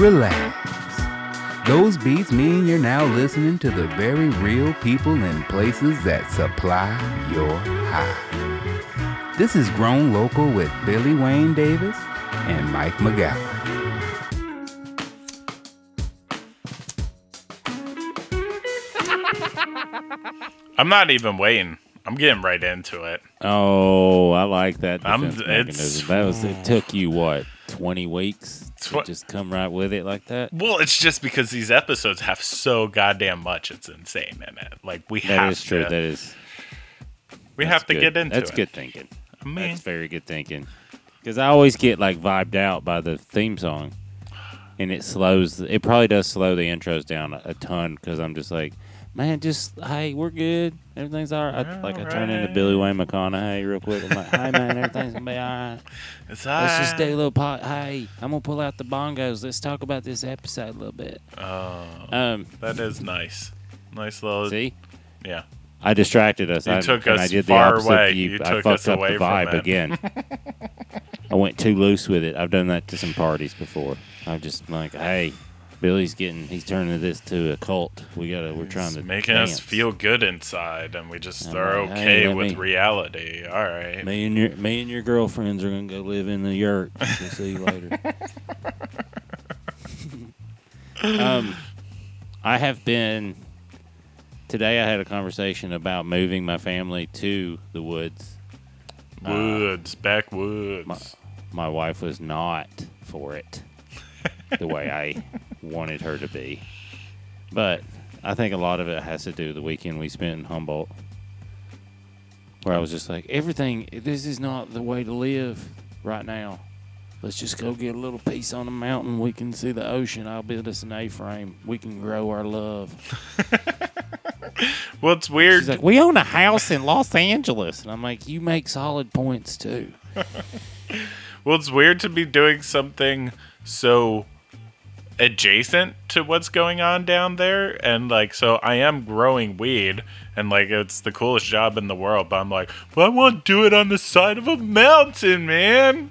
relax. Those beats mean you're now listening to the very real people and places that supply your high. This is Grown Local with Billy Wayne Davis and Mike McGowan. I'm not even waiting. I'm getting right into it. Oh, I like that. I'm- it's- mechanism. That was. It took you what twenty weeks to just come right with it like that. Well, it's just because these episodes have so goddamn much. It's insane in it. Like we That have is true. to. That is. we have to good. get into That's it. good thinking. I mean, That's very good thinking. Because I always get like vibed out by the theme song, and it slows. It probably does slow the intros down a, a ton. Because I'm just like, man, just hey, we're good. Everything's all right. I, like I turn into Alright. Billy Wayne McConaughey real quick. I'm like, hey man, everything's gonna be all right. it's all right. Let's just do a little pot. Hey, I'm gonna pull out the bongos. Let's talk about this episode a little bit. Oh, Um, that is nice. Nice little. see, Yeah. I distracted us. You I, took us I did far the away. you. You I took fucked us up away the from vibe it. again. I went too loose with it. I've done that to some parties before. I'm just like, hey, Billy's getting. He's turning this to a cult. We gotta. We're trying It's to making dance. us feel good inside, and we just I'm are like, okay let with me- reality. All right. Me and your me and your girlfriends are gonna go live in the yurt. We'll see you later. um, I have been. Today I had a conversation about moving my family to the woods. Woods, backwoods. my- My wife was not for it the way I wanted her to be. But I think a lot of it has to do with the weekend we spent in Humboldt. Where I was just like, everything, this is not the way to live right now. Let's just go get a little piece on the mountain. We can see the ocean. I'll build us an A frame. We can grow our love. well, it's weird. She's like, we own a house in Los Angeles. And I'm like, you make solid points too. Well, it's weird to be doing something so adjacent to what's going on down there. And, like, so I am growing weed, and, like, it's the coolest job in the world. But I'm like, well, I want to do it on the side of a mountain, man.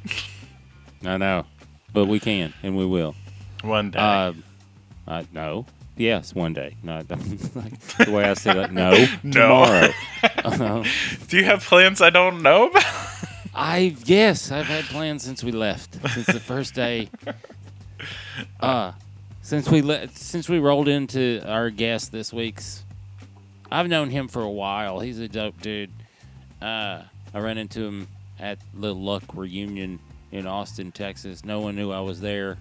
I know. But we can, and we will. One day. Uh, uh, no. Yes, one day. No, don't- the way I said it, no. No. Tomorrow. Uh, do you have plans I don't know about? I yes, I've had plans since we left. Since the first day. Uh, since we le- since we rolled into our guest this week's. I've known him for a while. He's a dope dude. Uh, I ran into him at Little Luck reunion in Austin, Texas. No one knew I was there,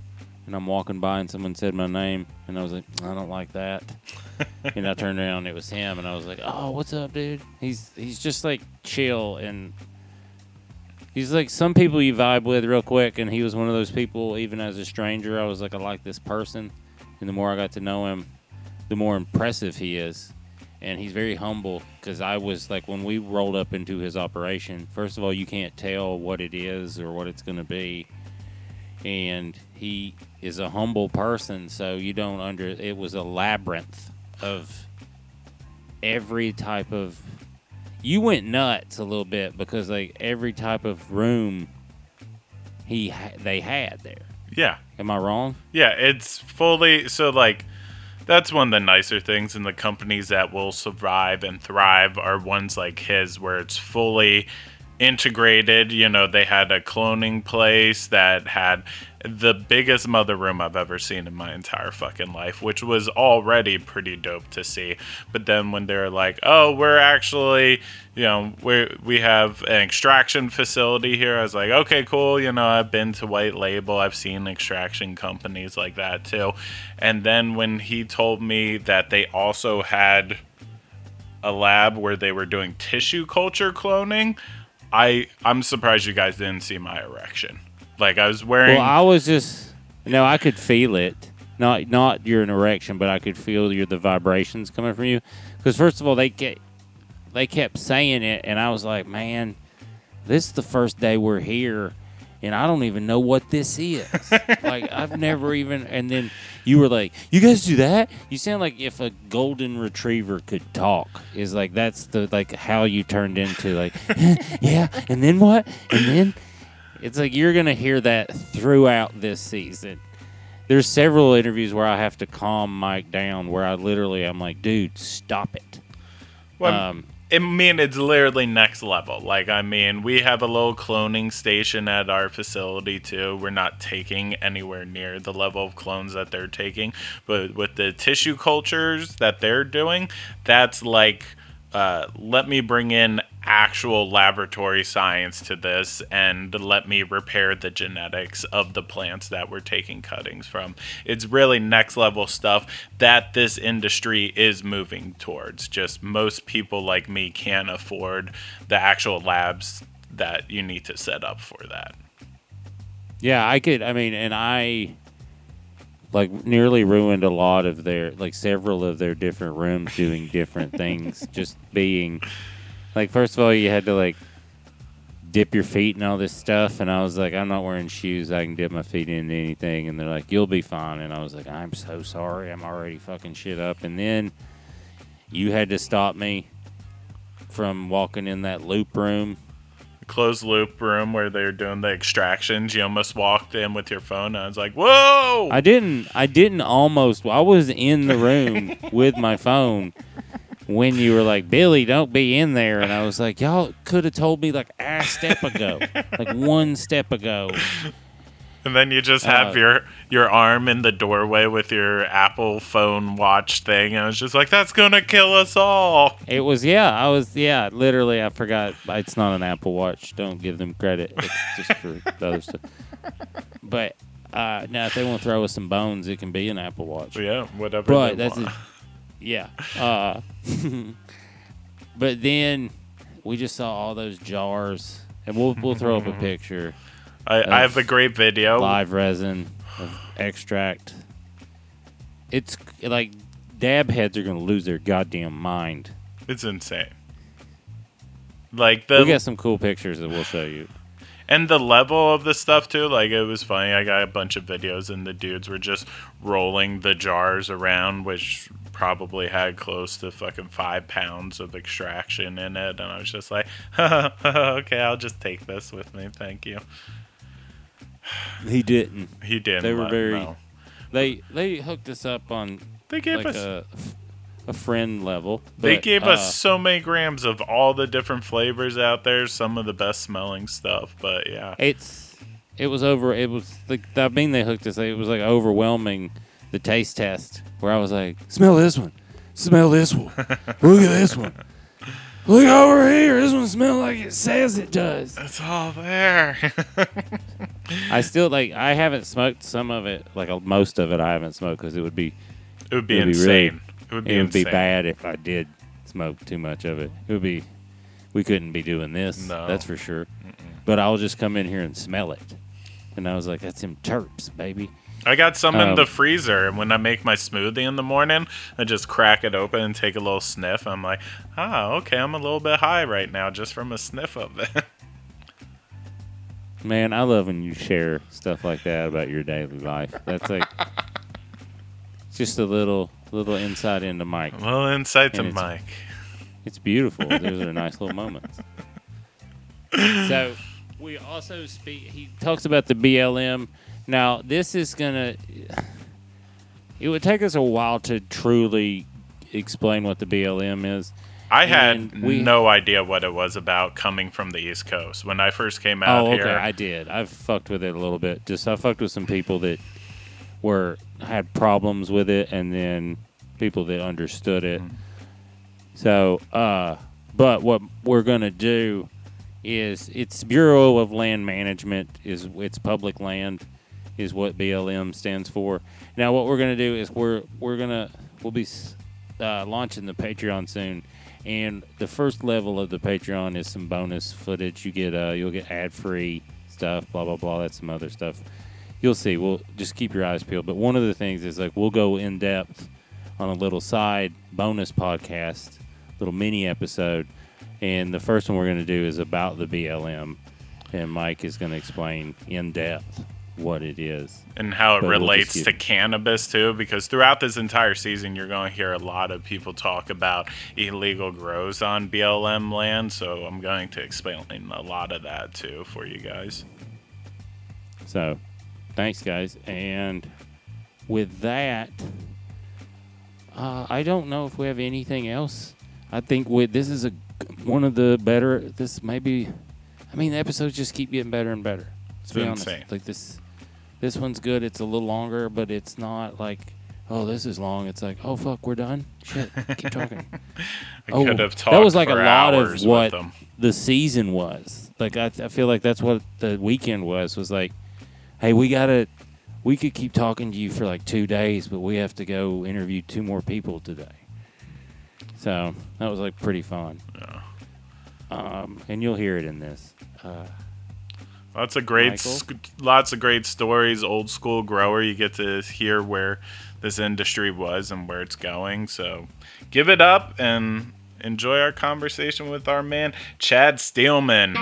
and I'm walking by and someone said my name, and I was like, I don't like that. and I turned around, and it was him, and I was like, Oh, what's up, dude? He's he's just like chill and He's like some people you vibe with real quick, and he was one of those people. Even as a stranger, I was like, I like this person, and the more I got to know him, the more impressive he is, and he's very humble. Because I was like, when we rolled up into his operation, first of all, you can't tell what it is or what it's going to be, and he is a humble person, so you don't under. It was a labyrinth of every type of you went nuts a little bit because like every type of room he ha- they had there. yeah. Am I wrong? Yeah, it's fully so like that's one of the nicer things in the companies that will survive and thrive are ones like his where it's fully integrated. You know, they had a cloning place that had the biggest mother room I've ever seen in my entire fucking life, which was already pretty dope to see. But then when they're like, "Oh, we're actually, you know, we we have an extraction facility here," I was like, "Okay, cool." You know, I've been to White Label, I've seen extraction companies like that too. And then when he told me that they also had a lab where they were doing tissue culture cloning, I I'm surprised you guys didn't see my erection. Like I was wearing Well, I was just no, I could feel it. Not not your erection, but I could feel your the vibrations coming from you. Because first of all, they kept they kept saying it, and I was like, man, this is the first day we're here, and I don't even know what this is. like I've never even. And then you were like, you guys do that? You sound like if a golden retriever could talk. Is like that's the like how you turned into like, yeah, and then what? And then it's like you're gonna hear that throughout this season. there's several interviews where I have to calm Mike down, where I literally I'm like, dude, stop it. Well, um, I mean, it's literally next level. Like, I mean, we have a little cloning station at our facility too. We're not taking anywhere near the level of clones that they're taking, but with the tissue cultures that they're doing, that's like, uh, let me bring in actual laboratory science to this and let me repair the genetics of the plants that we're taking cuttings from. It's really next level stuff that this industry is moving towards. Just most people like me can't afford the actual labs that you need to set up for that. Yeah, I could. I mean, and I like nearly ruined a lot of their like several of their different rooms doing different things. Just being like, first of all, you had to like dip your feet and all this stuff, and I was like, I'm not wearing shoes. I can dip my feet into anything, and they're like, you'll be fine. And I was like, I'm so sorry. I'm already fucking shit up. And then you had to stop me from walking in that loop room Closed loop room where they're doing the extractions. You almost walked in with your phone. And I was like, "Whoa!" I didn't. I didn't almost. I was in the room with my phone when you were like, "Billy, don't be in there," and I was like, "Y'all could have told me like a step ago, like one step ago." And then you just have Uh, your your arm in the doorway with your Apple phone watch thing. And I was just like, that's gonna kill us all. It was yeah. I was yeah. Literally, I forgot. It's not an Apple Watch. Don't give them credit. It's just for the other stuff. But uh, now, if they want to throw us some bones, it can be an Apple Watch. Yeah, whatever. But they that's want. a, yeah. Uh, but then we just saw all those jars, and we'll we'll throw up a picture. I, I have a great video. Live resin of extract. It's like dab heads are gonna lose their goddamn mind. It's insane. Like the we got some cool pictures that we'll show you. and the level of the stuff too. Like it was funny. I got a bunch of videos, and the dudes were just rolling the jars around, which probably had close to fucking five pounds of extraction in it. And I was just like, okay, I'll just take this with me. Thank you. He didn't. He didn't. They were very- no. They they hooked us up on They gave like us. a a friend level. They gave uh, us so many grams of all the different flavors out there, some of the best smelling stuff. But yeah, It's it was over. It was like I mean they hooked us. It was like overwhelming the taste test where I was like, smell this one, smell this one, look at this one, look over here. This one smells like it says it does. it's all there. I still like. I haven't smoked some of it. Like uh, most of it, I haven't smoked because it would be it would be It would be really- insane. it would be it would be bad if I did smoke too much of it. It would be. We couldn't be doing this. No. That's for sure. But I'll just come in here and smell it. And I was like, "That's them terps, baby." I got some in Um, the freezer, and when I make my smoothie in the morning, I just crack it open and take a little sniff. I'm like, ah, okay, I'm a little bit high right now just from a sniff of it. Man, I love when you share stuff like that about your daily life. That's like just a little little insight into Mike. well, insight to it's- Mike. It's beautiful. Those are nice little moments. So we also speak. He talks about the BLM. Now this is gonna. It would take us a while to truly explain what the BLM is. I had we- no idea what it was about coming from the East Coast when I first came out Oh, okay. here. I did. I've fucked with it a little bit. Just I fucked with some people that were had problems with it, and then people that understood it. So, uh, but what we're gonna do is it's Bureau of Land Management is it's public land is what BLM stands for. Now, what we're gonna do is we're we're gonna we'll be uh, launching the Patreon soon, and the first level of the Patreon is some bonus footage. You get uh, you'll get ad free stuff, blah blah blah. That's some other stuff. You'll see. We'll just keep your eyes peeled. But one of the things is like we'll go in depth on a little side bonus podcast, little mini episode, and the first one we're to do is about the BLM, and Mike is to explain in depth what it is. and how it But we'll relates to cannabis too because throughout this entire season you're going to hear a lot of people talk about illegal grows on BLM land so I'm going to explain a lot of that too for you guys. So, thanks guys, and with that, uh, I don't know if we have anything else. I think with this is a one of the better. This maybe, I mean, the episodes just keep getting better and better. Let's be It's honest. insane. Like this, this one's good. It's a little longer, but it's not like, oh, this is long. It's like, oh fuck, we're done. Shit, keep talking. I Oh, could have that was like a lot of what- the season was. Like I, I feel like that's what the weekend was. Was like, hey, we gotta, we could keep talking to you for like two days, but we have to go interview two more people today. So that was like pretty fun. Yeah. Um, and you'll hear it in this. Uh, Lots of great, sc- lots of great stories. Old school grower, you get to hear where this industry was and where it's going. So, give it up and enjoy our conversation with our man Chad Steelman.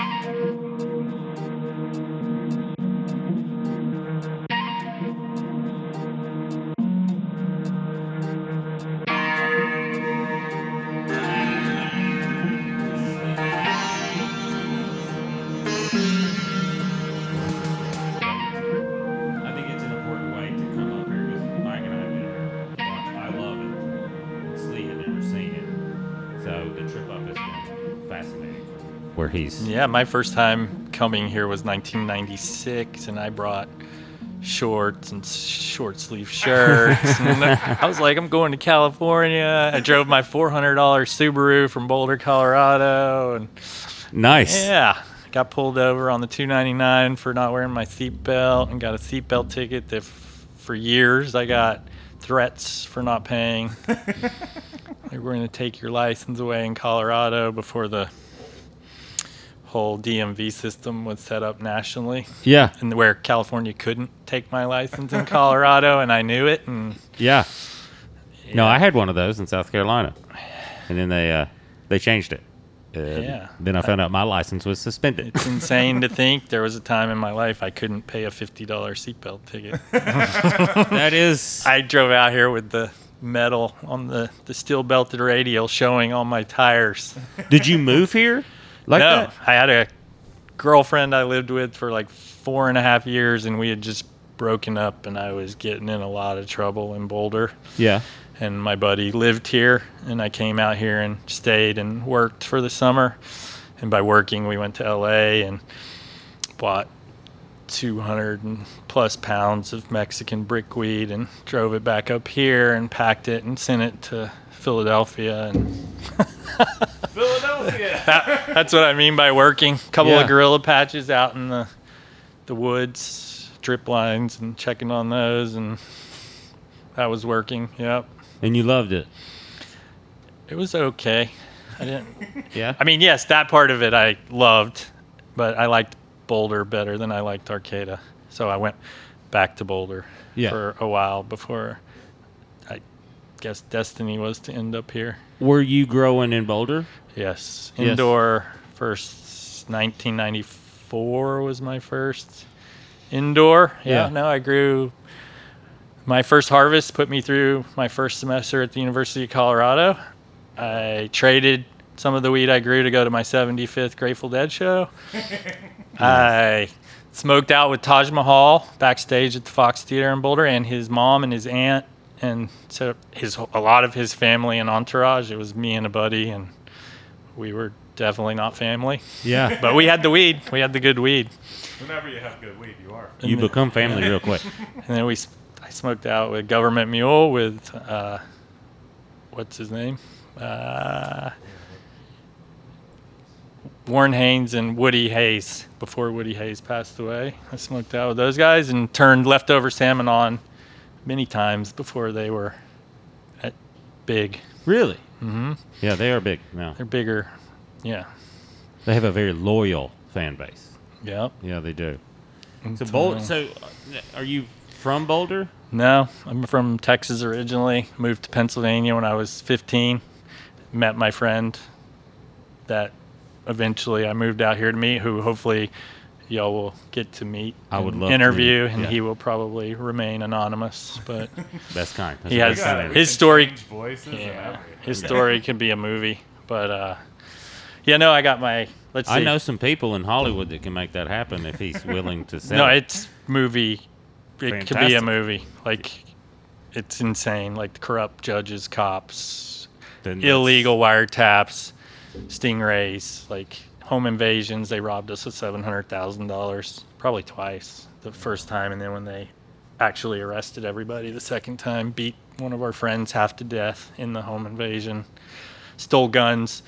Fascinating. Where he's Yeah, my first time coming here was 1996, and I brought shorts and short sleeve shirts. and I was like, I'm going to California. I drove my $400 Subaru from Boulder, Colorado, and nice. yeah, got pulled over on the 299 for not wearing my seatbelt, and got a seatbelt ticket. That f- for years I got threats for not paying. they were going to take your license away in Colorado before the whole DMV system was set up nationally, Yeah, and where California couldn't take my license in Colorado, and I knew it. And Yeah. No. I had one of those in South Carolina, and then they uh, they changed it. Uh, Yeah. Then I found out my license was suspended. It's insane to think there was a time in my life I couldn't pay a fifty dollar seatbelt ticket. that is. I drove out here with the metal on the, the steel belted radial showing on my tires. Did you move here? Like no, that? I had a girlfriend I lived with for like four and a half years, and we had just broken up, and I was getting in a lot of trouble in Boulder. Yeah. And my buddy lived here, and I came out here and stayed and worked for the summer. And by working, we went to LA and bought 200 and plus pounds of Mexican brickweed and drove it back up here and packed it and sent it to Philadelphia. And Philadelphia. that, that's what I mean by working. A couple Yeah. of guerrilla patches out in the the woods, drip lines, and checking on those, and that was working. Yep, And you loved it. it was okay. I didn't. Yeah. I mean, yes, that part of it I loved, but I liked Boulder better than I liked Arcata. So I went back to Boulder Yeah. for a while before I guess destiny was to end up here. Were you growing in Boulder? Yes, Yes. indoor first 1994 was my first indoor. Yeah, Yeah. no, I grew my first harvest put me through my first semester at the University of Colorado. I traded some of the weed I grew to go to my 75th Grateful Dead show. I smoked out with Taj Mahal backstage at the Fox Theater in Boulder and his mom and his aunt and so his a lot of his family and entourage. It was me and a buddy and we were definitely not family. Yeah. But we had the weed. We had the good weed. Whenever you have good weed, you are. you become family real quick. And then we s- I smoked out with Government Mule with uh, what's his name? Uh, Warren Haynes and Woody Hayes before Woody Hayes passed away. I smoked out with those guys and turned leftover salmon on many times before they were at big. Really? Mm-hmm. Yeah, they are big now. They're bigger. Yeah. They have a very loyal fan base. Yep. Yeah, they do. So Boulder. uh, So, uh, are you from Boulder? No, I'm from Texas originally. Moved to Pennsylvania when I was 15. Met my friend that eventually I moved out here to meet, who hopefully y'all will get to meet. I would and love to interview, and yeah. he will probably remain anonymous. But That's kind. That's He has- kind. his story- voices and yeah, his story could be a movie. But uh, yeah, no, I got my. Let's see. I know some people in Hollywood that can make that happen if he's willing to sell. No, it's movie. It could be a movie. Like it's insane. Like the corrupt judges, cops, Then illegal wiretaps, stingrays, like home invasions. They robbed us of seven hundred thousand dollars, probably twice. The first time, and then when they actually arrested everybody the second time, beat one of our friends half to death in the home invasion, stole guns.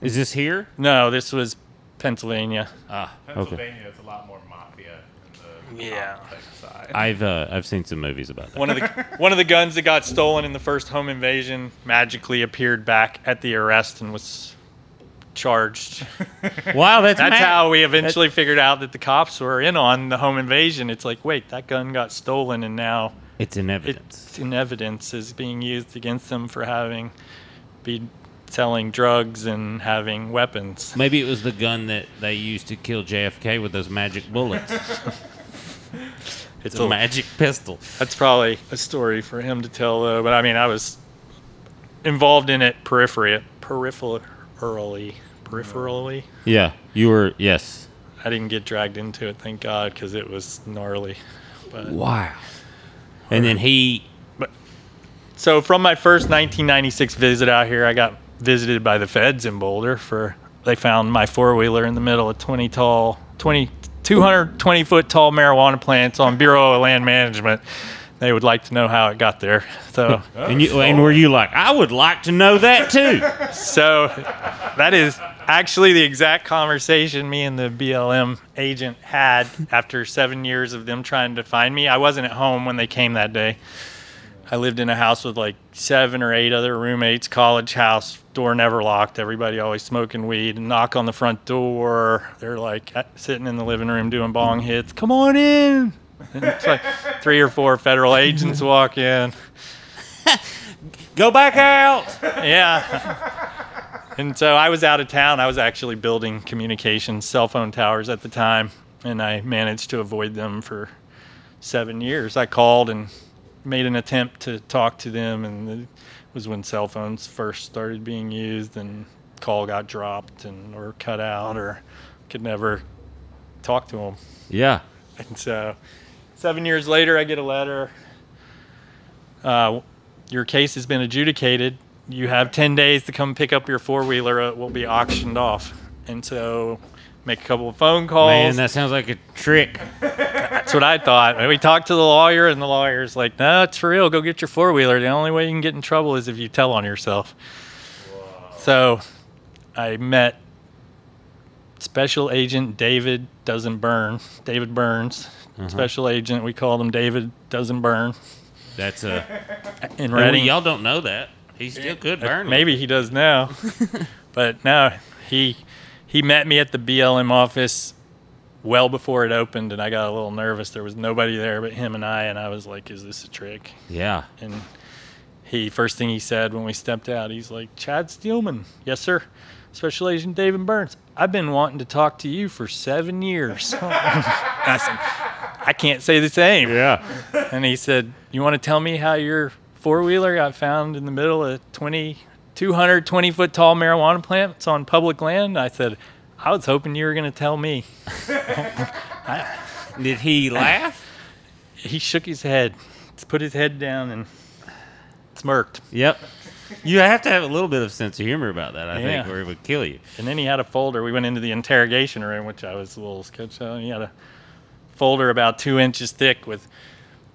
Is this here? No, this was Pennsylvania. Ah, okay. Pennsylvania is a lot more mafia the Yeah. side. I've uh, I've seen some movies about that. One of the one of the guns that got stolen in the first home invasion magically appeared back at the arrest and was charged. wow, that's That's mad. how we eventually figured out that the cops were in on the home invasion. It's like, wait, that gun got stolen, and now it's in evidence. it's in evidence is being used against them for having be selling drugs and having weapons. Maybe it was the gun that they used to kill JFK with those magic bullets. It's a magic pistol. That's probably a story for him to tell, though. But I mean, I was involved in it periphery, peripherally, peripherally. Yeah, you were. Yes. I didn't get dragged into it, thank God, because it was gnarly. But Wow. And then he. But, so from my first 1996 visit out here, I got visited by the feds in Boulder for they found my four wheeler in the middle of 20 tall, 20, 220 foot tall marijuana plants on Bureau of Land Management. They would like to know how it got there. So. And you and were you like, I would like to know that too. So that is actually the exact conversation me and the BLM agent had after seven years of them trying to find me. I wasn't at home when they came that day. I lived in a house with like seven or eight other roommates, college house, door never locked. Everybody always smoking weed. Knock on the front door. They're like sitting in the living room doing bong hits. Come on in. And it's like three or four federal agents walk in. Go back out. Yeah. And so I was out of town. I was actually building communications cell phone towers at the time, and I managed to avoid them for seven years. I called and made an attempt to talk to them, and it was when cell phones first started being used, and call got dropped and or cut out, or could never talk to them. Yeah. And so, seven years later, I get a letter. Uh, your case has been adjudicated. You have 10 days to come pick up your four wheeler. It will be auctioned off. And so, make a couple of phone calls. Man, that sounds like a trick. That's what I thought. And we talked to the lawyer, and the lawyer's like, no, it's for real. Go get your four wheeler. The only way you can get in trouble is if you tell on yourself. So, I met Special Agent David Doesn't Burn, David Burns. Uh-huh. Special Agent, we called him David Doesn't Burn That's a. in Reading. y'all don't know that. He still could uh, burn. Maybe he does now, but no, he he met me at the BLM office well before it opened, and I got a little nervous. There was nobody there but him and I, and I was like, "Is this a trick?" Yeah. And he first thing he said when we stepped out, he's like, "Chad Steelman, yes sir, Special Agent David Burns. I've been wanting to talk to you for seven years." I said, "I can't say the same." Yeah. And he said, You want to tell me how your four wheeler got found in the middle of 20, 220 foot tall marijuana plants on public land? I said, I was hoping you were going to tell me. Did he laugh? He shook his head, put his head down, and smirked. Yep. You have to have a little bit of sense of humor about that, I think, or it would kill you. And then he had a folder. We went into the interrogation room, which I was a little sketched out. He had a folder about two inches thick with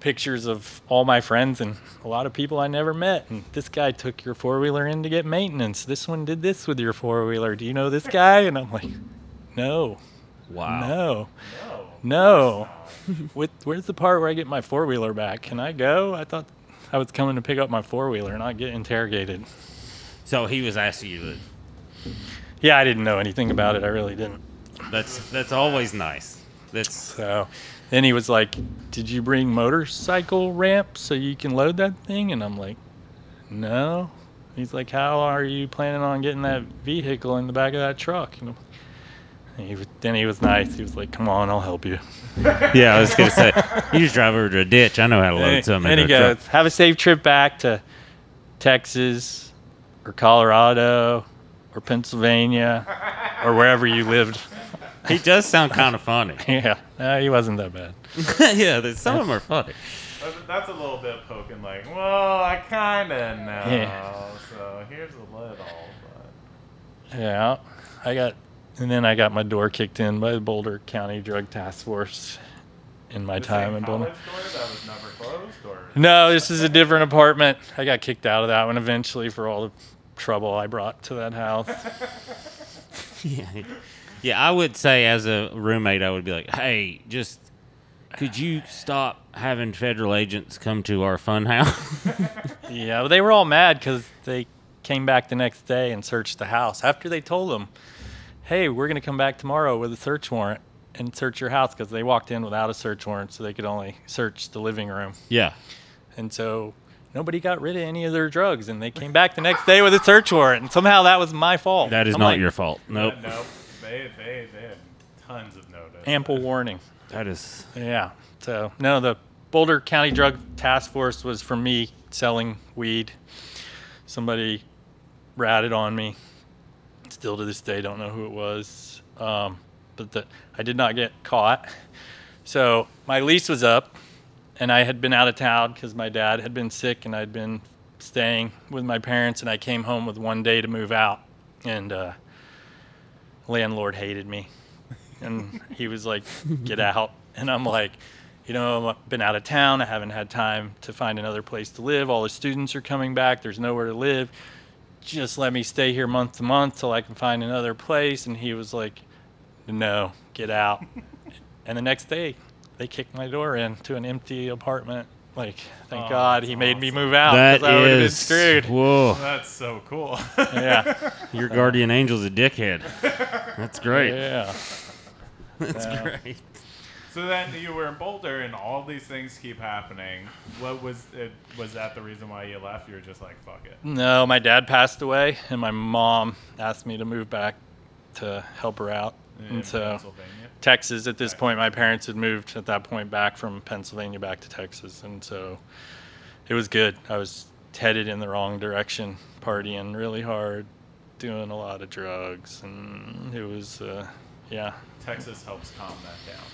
pictures of all my friends and a lot of people I never met. And this guy took your four wheeler in to get maintenance. This one did this with your four wheeler. Do you know this guy? And I'm like, no, Wow. no, no. With, where's the part where I get my four wheeler back? Can I go? I thought I was coming to pick up my four wheeler, not get interrogated. So he was asking you that. Yeah, I didn't know anything about it. I really didn't. That's that's always nice. That's So then he was like, Did you bring motorcycle ramps so you can load that thing? And I'm like, No. He's like, How are you planning on getting that vehicle in the back of that truck? And he, was- then he was nice. He was like, Come on, I'll help you. yeah. I was gonna say you just drive over to a ditch. I know how to load And, something. and he goes, truck. Have a safe trip back to Texas or Colorado or Pennsylvania or wherever you lived. He does sound kind of funny. yeah, no, he wasn't that bad. yeah, some of them are funny. That's, that's a little bit poking, like, well, I kind of know. Yeah. So here's a little, but Yeah, I got, and then I got my door kicked in by the Boulder County Drug Task Force in my the time in Boulder. door that was never closed, or No, this is a different apartment. I got kicked out of that one eventually for all the trouble I brought to that house. Yeah. Yeah, I would say as a roommate, I would be like, hey, just could you stop having federal agents come to our fun house? yeah, but they were all mad because they came back the next day and searched the house after they told them, "Hey, we're gonna come back tomorrow with a search warrant and search your house," because they walked in without a search warrant, so they could only search the living room. yeah. And so nobody got rid of any of their drugs, and they came back the next day with a search warrant, and somehow that was my fault. That is I'm not like, your fault. Nope. Uh, nope. They, they, they had tons of notice. ample warning. That is. Yeah. So no, the Boulder County Drug Task Force was for me selling weed. Somebody ratted on me. Still to this day, don't know who it was. Um, but the, I did not get caught. So my lease was up, and I had been out of town because my dad had been sick, and I'd been staying with my parents, and I came home with one day to move out, and uh, landlord hated me and he was like, "Get out." And I'm like, "You know, I've been out of town. I haven't had time to find another place to live. All the students are coming back. There's nowhere to live. Just let me stay here month to month till I can find another place." And he was like, "No, get out." and the next day, they kicked my door in to an empty apartment. Like, thank Oh, God he made me move out That because I would have been screwed. Whoa. That's so cool. Yeah, Your guardian angel's a dickhead. That's great. yeah. That's Yeah. great. So then you were in Boulder, and all these things keep happening. What was it? Was that the reason why you left? You were just like, fuck it. No, my dad passed away, and my mom asked me to move back to help her out. In and so, Pennsylvania. Texas, at this point, my parents had moved at that point back from Pennsylvania back to Texas. And so it was good. I was headed in the wrong direction, partying really hard, doing a lot of drugs. And it was, uh, yeah. Texas helps calm that down.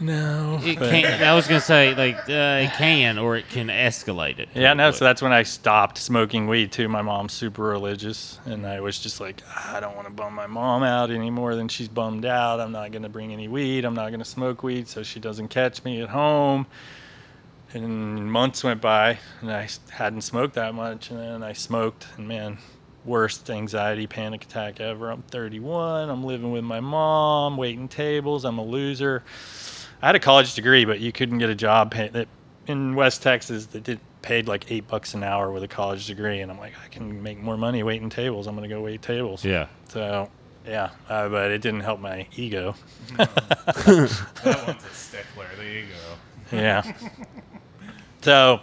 No. It but- can I was gonna say like uh, it can or it can escalate it. Yeah, no, really so that's when I stopped smoking weed too. My mom's super religious, and I was just like, "Ah, I don't want to bum my mom out any more than she's bummed out. I'm not going to bring any weed. I'm not going to smoke weed so she doesn't catch me at home. And months went by, and I hadn't smoked that much, and then I smoked, and man, worst anxiety panic attack ever. I'm 31. I'm living with my mom, waiting tables. I'm a loser. I had a college degree, but you couldn't get a job pay, that in West Texas that did paid like eight bucks an hour with a college degree, and I'm like, I can make more money waiting tables. I'm gonna go wait tables. Yeah. So, yeah, uh, but it didn't help my ego. That one's a stickler. the ego. yeah. so,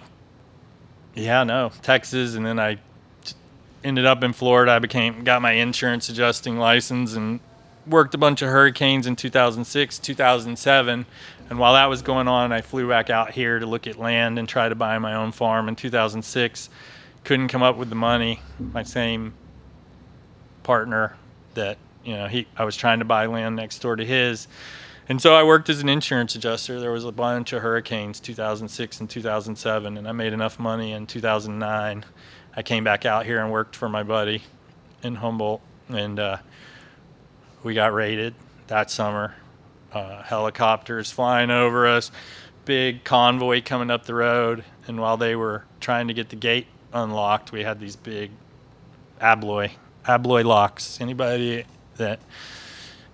yeah, no, Texas, and then I j- ended up in Florida. I became got my insurance adjusting license and worked a bunch of hurricanes in 2006, 2007. And while that was going on, I flew back out here to look at land and try to buy my own farm in 2006. Couldn't come up with the money. My same partner that you know he I was trying to buy land next door to his. And so I worked as an insurance adjuster. There was a bunch of hurricanes 2006 and 2007 and I made enough money in 2009. I came back out here and worked for my buddy in Humboldt and uh, we got raided that summer. Uh, helicopters flying over us, big convoy coming up the road, and while they were trying to get the gate unlocked, we had these big abloy abloy locks. Anybody that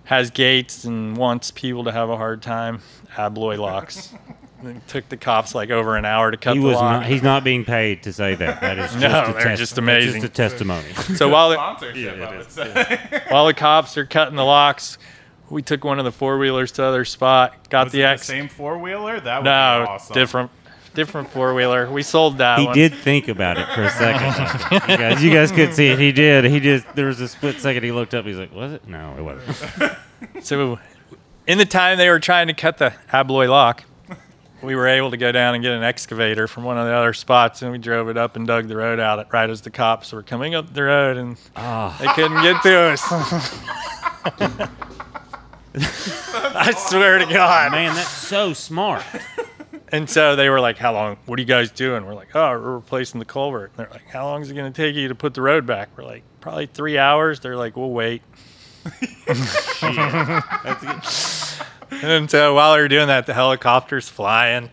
has gates and wants people to have a hard time, abloy locks. it took the cops like over an hour to cut He the was lock. not. He's not being paid to say that. That is just No, a they're test- just amazing. Just a testimony. so while it, Sponsorship, Yeah, I it would is, say. while the cops are cutting the locks, we took one of the four wheelers to other spot. Got Was the it X. same four wheeler? That would no, be awesome. different, different four wheeler. We sold that He one. did think about it for a second. you guys, you guys couldn't see it. He did. He just there was a split second. He looked up. He's like, "Was it? No, it wasn't." So, in the time they were trying to cut the abloy lock, we were able to go down and get an excavator from one of the other spots, and we drove it up and dug the road out right as the cops were coming up the road, and Ah, they couldn't get to us. I swear to God. man, that's so smart. and so they were like, "How long? What are you guys doing?" We're like, "Oh, we're replacing the culvert." And they're like, "How long is it going to take you to put the road back?" We're like, "Probably three hours." They're like, "We'll wait." and so while they're doing that, the helicopter's flying,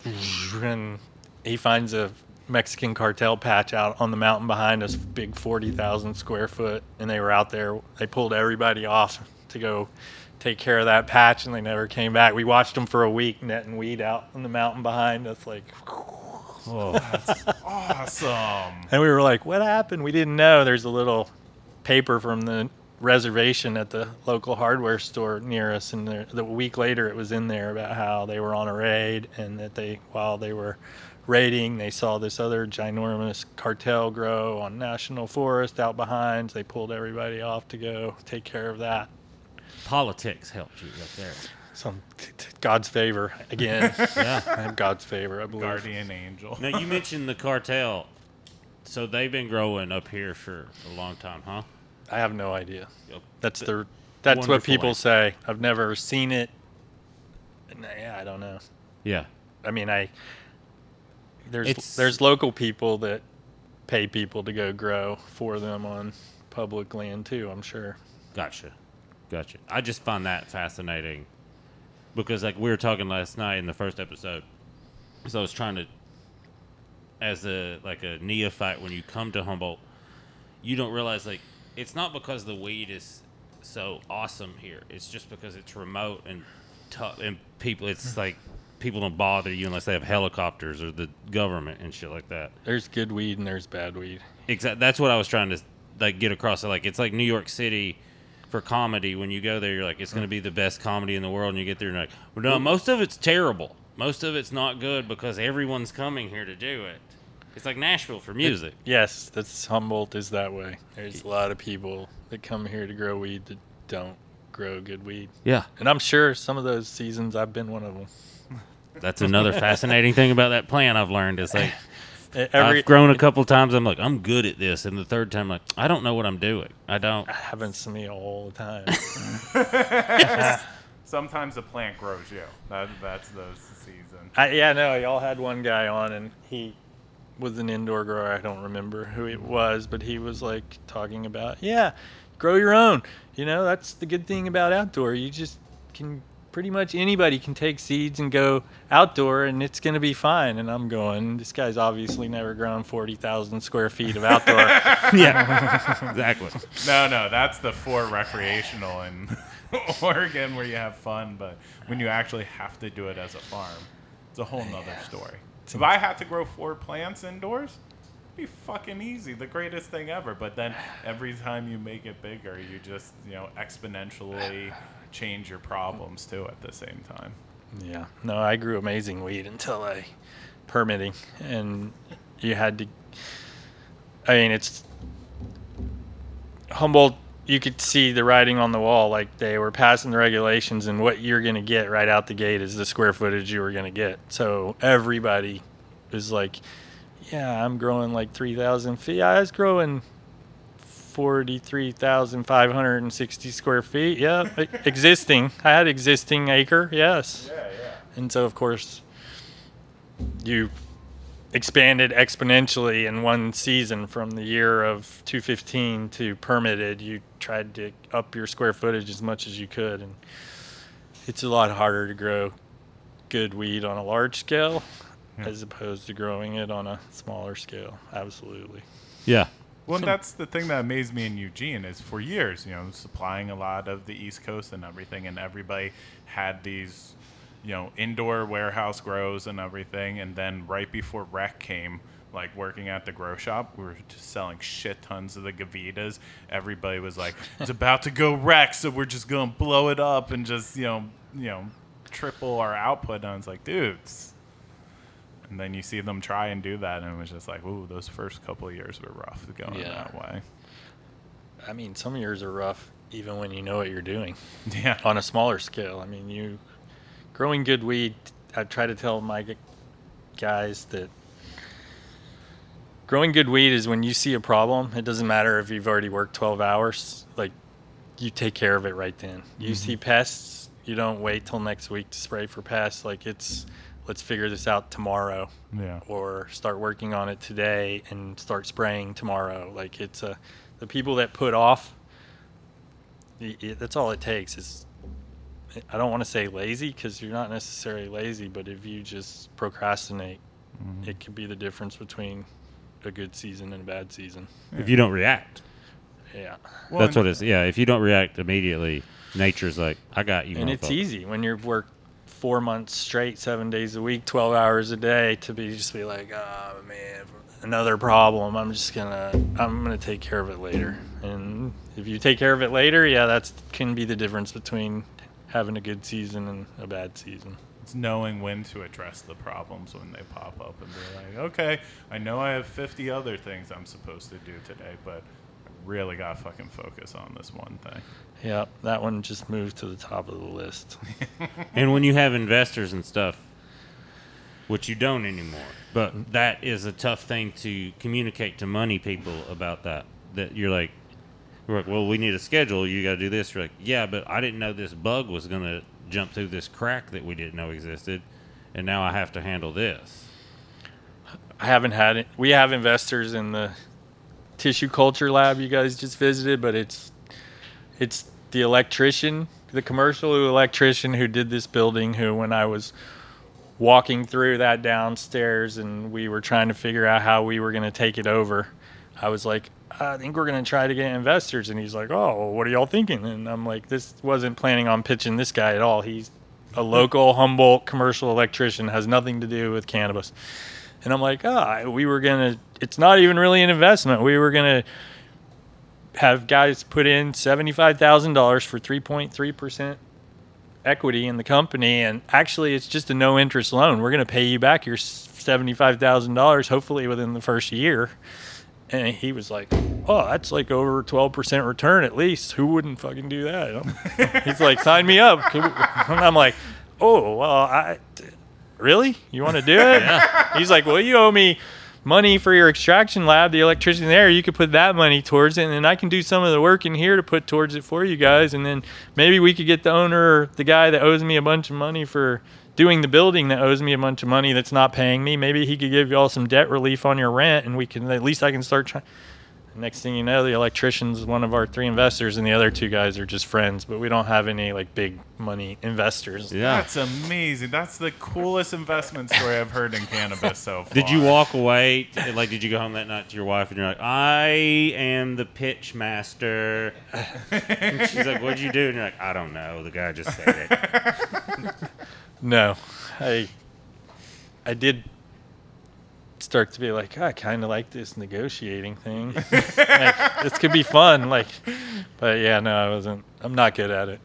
and he finds a Mexican cartel patch out on the mountain behind us, big forty thousand square foot, and they were out there. They pulled everybody off to go take care of that patch, and they never came back. We watched them for a week netting weed out on the mountain behind us, like. that's Awesome. And we were like, "What happened?" We didn't know. There's a little paper from the reservation at the local hardware store near us, and there, the week later, it was in there about how they were on a raid and that they, while they were raiding, they saw this other ginormous cartel grow on national forest out behind. They pulled everybody off to go take care of that. Politics helped you right there. Some t- t- God's favor again. Yeah. I have God's favor, I believe. Guardian angel. now you mentioned the cartel, so they've been growing up here for a long time, huh? I have no idea. Yep. That's the that's what people land. say. I've never seen it. And, Yeah, I don't know. Yeah. I mean, I there's It's- there's local people that pay people to go grow for them on public land too. I'm sure. Gotcha. Gotcha. I just find that fascinating because, like, we were talking last night in the first episode. So I was trying to, as a like a neophyte, when you come to Humboldt, you don't realize like it's not because the weed is so awesome here. It's just because it's remote and tough and people. It's mm. like people don't bother you unless they have helicopters or the government and shit like that. There's good weed and there's bad weed. Exactly. That's what I was trying to like get across. Like it's like New York City for comedy. When you go there, you're like, it's going to mm. be the best comedy in the world, and you get there and you're like, well, no, most of it's terrible. Most of it's not good because everyone's coming here to do it. It's like Nashville for music. Yes, that's Humboldt is that way. There's a lot of people that come here to grow weed that don't grow good weed. Yeah, And I'm sure some of those seasons I've been one of them. that's another fascinating thing about that plant I've learned. Is like Every I've grown a couple times. I'm like, I'm good at this, and the third time, I'm like, I don't know what I'm doing. I don't. happens to me all the time. Sometimes the plant grows you. That, that's the season. I, yeah, no, y'all had one guy on, and he was an indoor grower. I don't remember who it mm. was, but he was like talking about, yeah, grow your own. You know, that's the good thing mm-hmm. about outdoor. You just can pretty much anybody can take seeds and go outdoor, and it's gonna be fine. And I'm going, this guy's obviously never grown forty thousand square feet of outdoor. yeah, exactly. No, no, that's the for recreational in Oregon where you have fun, but when you actually have to do it as a farm, it's a whole nother story. If I had to grow four plants indoors, it'd be fucking easy, the greatest thing ever. But then every time you make it bigger, you just, you know, exponentially change your problems too at the same time. Yeah. No, I grew amazing weed until I permitting, and you had to. I mean, it's Humboldt. You could see the writing on the wall, like they were passing the regulations, and what you're going to get right out the gate is the square footage you were going to get. So everybody is like, "Yeah, I'm growing like three thousand feet. I was growing." 43,560 square feet. Yeah, existing. I had existing acre. Yes. Yeah, yeah. And so, of course, you expanded exponentially in one season from the year of 215 to permitted. You tried to up your square footage as much as you could. And it's a lot harder to grow good weed on a large scale as opposed to growing it on a smaller scale. Absolutely. Yeah. Well, and that's the thing that amazed me in Eugene is for years, you know, supplying a lot of the East Coast and everything, and everybody had these, you know, indoor warehouse grows and everything, and then right before rec came, like working at the grow shop, we were just selling shit tons of the Gavitas. Everybody was like, "It's about to go rec, so we're just gonna blow it up and just, you know, you know, triple our output." And I was like, "Dudes." And then you see them try and do that, and it was just like, ooh, those first couple of years were rough going Yeah. that way. I mean, some years are rough even when you know what you're doing. Yeah. on a smaller scale. I mean, you growing good weed. I try to tell my guys that growing good weed is when you see a problem. It doesn't matter if you've already worked 12 hours. Like you take care of it right then. You mm-hmm. see pests. You don't wait till next week to spray for pests. Like it's let's figure this out tomorrow Yeah. or start working on it today and start spraying tomorrow. Like it's a, the people that put off. y- y- That's all it takes. Is I don't want to say lazy because you're not necessarily lazy, but if you just procrastinate, mm-hmm. it could be the difference between a good season and a bad season. If you don't react, Yeah, that's what it's. Yeah, if you don't react immediately, nature's like, I got you. and it's motherfucker." easy when you're work four months straight, seven days a week, twelve hours a day, to be just be like, oh man, another problem. I'm just gonna, I'm gonna take care of it later. And if you take care of it later, yeah, that can be the difference between having a good season and a bad season. It's knowing when to address the problems when they pop up and be like, okay, I know I have 50 other things I'm supposed to do today, but I really got to fucking focus on this one thing. Yeah, that one just moved to the top of the list. And when you have investors and stuff, which you don't anymore, but mm. that is a tough thing to communicate to money people about that. That you're like, you're like, well, we need a schedule. You got to do this. You're like, yeah, but I didn't know this bug was going to jump through this crack that we didn't know existed, and now I have to handle this. I haven't had it. We have investors in the tissue culture lab you guys just visited, but it's it's the electrician, the commercial electrician who did this building who when I was walking through that downstairs and we were trying to figure out how we were going to take it over, I was like, I think we're going to try to get investors and he's like, "Oh, well, what are y'all thinking?" And I'm like, "This wasn't planning on pitching this guy at all. He's a local Humboldt commercial electrician has nothing to do with cannabis." And I'm like, ah, we were gonna. It's not even really an investment. We were gonna have guys put in seventy-five thousand dollars for three point three percent equity in the company, and actually, it's just a no-interest loan. We're gonna pay you back your seventy-five thousand dollars, hopefully within the first year. And he was like, "Oh, that's like over twelve percent return at least. Who wouldn't fucking do that?" He's like, "Sign me up." And I'm like, "Oh, well, I really? You want to do it? He's like, well, you owe me money for your extraction lab, the electrician there. You could put that money towards it, and then I can do some of the work in here to put towards it for you guys. And then maybe we could get the owner, the guy that owes me a bunch of money for doing the building that owes me a bunch of money that's not paying me. Maybe he could give you all some debt relief on your rent, and we can at least I can start trying. Next thing you know, the electrician's one of our three investors, and the other two guys are just friends. But we don't have any like big money investors. Yeah. That's amazing. That's the coolest investment story I've heard in cannabis so far. Did you walk away? Like, did you go home that night to your wife and you're like, I am the pitch master? And she's like, What'd you do? And you're like, I don't know. The guy just said it. No, I I did start to be like, "Oh, I kind of like this negotiating thing. like, this could be fun. Like, but yeah, no, I wasn't. I'm not good at it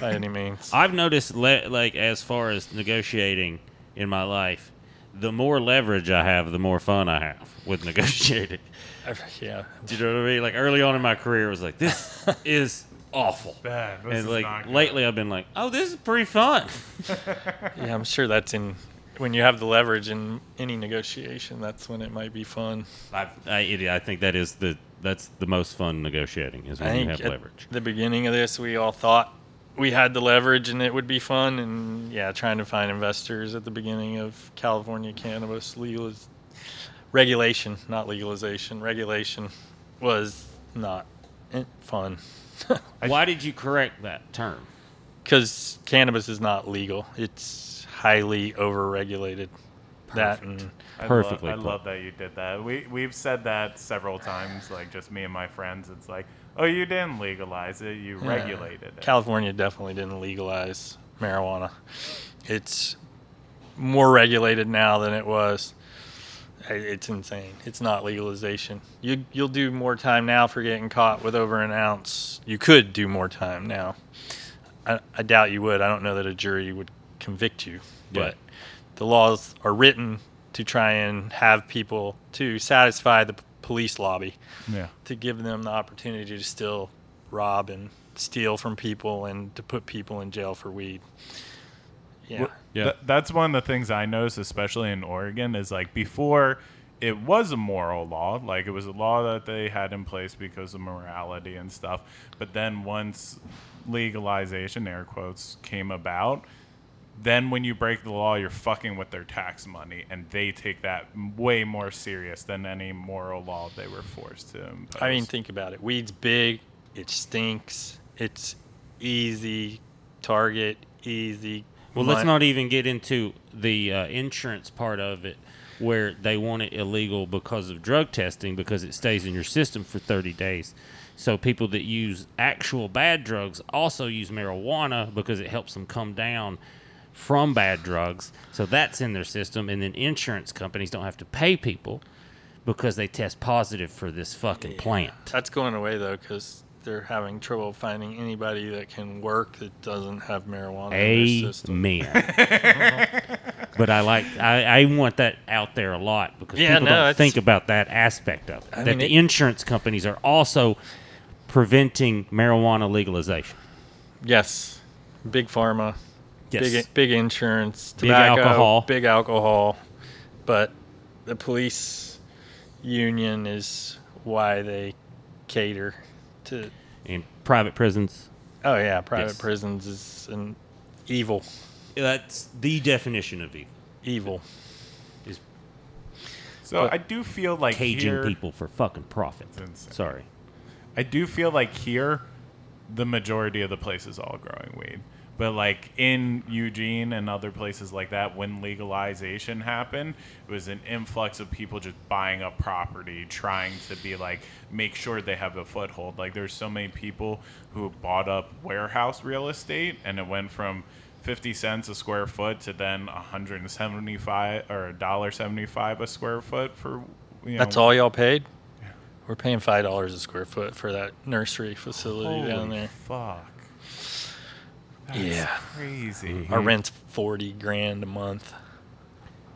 by any means. I've noticed, le- like, as far as negotiating in my life, the more leverage I have, the more fun I have with negotiating. Yeah, Do you know what I mean? Like, early on in my career, it was like, This is awful. Bad. This is And, like, not good. lately, I've been like, Oh, this is pretty fun. yeah, I'm sure that's in when you have the leverage in any negotiation. That's when it might be fun. I, I, I think that is the that's the most fun negotiating is I when you think have at leverage. the beginning of this, we all thought we had the leverage and it would be fun. And yeah, trying to find investors at the beginning of California cannabis legal regulation, not legalization, regulation was not eh, fun Why did you correct that term? because cannabis is not legal. It's highly overregulated. That and I Perfectly Love, I put. love that you did that. We we've said that several times, like just me and my friends. It's like, oh, you didn't legalize it, you Yeah. regulated it. California definitely didn't legalize marijuana. It's more regulated now than it was. It's insane. It's not legalization. You you'll do more time now for getting caught with over an ounce. You could do more time now. I, I doubt you would. I don't know that a jury would convict you, Yeah. but the laws are written to try and have people to satisfy the police lobby yeah. to give them the opportunity to still rob and steal from people and to put people in jail for weed. Yeah. Yeah. Th- that's one of the things I noticed, especially in Oregon, is like before it was a moral law, like it was a law that they had in place because of morality and stuff. But then once legalization, air quotes, came about, then when you break the law, you're fucking with their tax money, and they take that way more serious than any moral law they were forced to impose. I mean, think about it. Weed's big. It stinks. It's easy target. Easy. Well, let's not even get into the uh, insurance part of it, where they want it illegal because of drug testing because it stays in your system for 30 days. So people that use actual bad drugs also use marijuana because it helps them come down from bad drugs. So that's in their system, and then insurance companies don't have to pay people because they test positive for this fucking plant. That's going away though, because they're having trouble finding anybody that can work that doesn't have marijuana in their system. Amen. but I like I, I want that out there a lot because Yeah, people no, don't it's- think about that aspect of it. I that mean, the it- insurance companies are also preventing marijuana legalization. Yes, big pharma, Yes. big big insurance, Big tobacco, alcohol. big alcohol, but the police union is why they cater to. In private prisons. Oh yeah, private Yes. prisons is an evil, That's the definition of evil. evil. Is so I do feel like caging here, people for fucking profit. Sorry. I do feel like here, the majority of the place is all growing weed. But like in Eugene and other places like that, when legalization happened, it was an influx of people just buying up property, trying to be like make sure they have a foothold. Like there's so many people who bought up warehouse real estate, and it went from 50 cents a square foot to then 175 or a dollar 75 a square foot for you know, That's all y'all paid. We're paying five dollars a square foot for that nursery facility down Holy there. Fuck. That's Yeah. crazy. Mm-hmm. Our rent's forty grand a month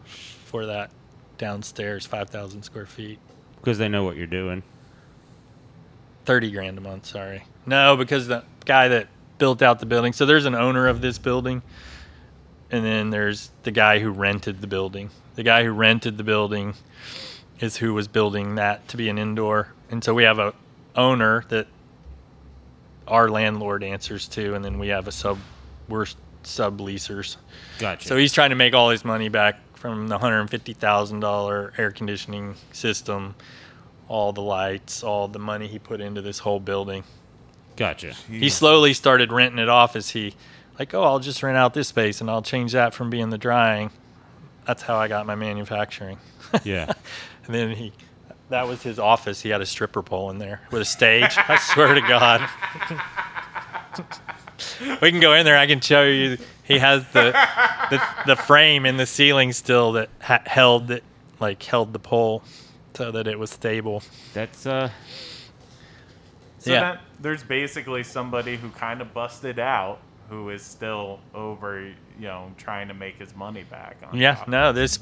for that downstairs, five thousand square feet. Because they know what you're doing. Thirty grand a month. Sorry. No, because the guy that built out the building. So there's an owner of this building, and then there's the guy who rented the building. The guy who rented the building is who was building that to be an indoor. And so we have a owner that our landlord answers to, and then we have a sub. We're subleasers. Gotcha. So he's trying to make all his money back from the hundred and fifty thousand dollar air conditioning system, all the lights, all the money he put into this whole building. gotcha. He slowly started renting it off as he, like, oh, I'll just rent out this space and I'll change that from being the drying. That's how I got my manufacturing. Yeah. and then he, that was his office. He had a stripper pole in there with a stage. I swear to God. we can go in there. I can show you. He has the the, the frame in the ceiling still that ha- held it, like held the pole, so that it was stable. That's uh So Yeah. that, there's basically somebody who kind of busted out who is still over, you know, trying to make his money back. On Yeah, no, this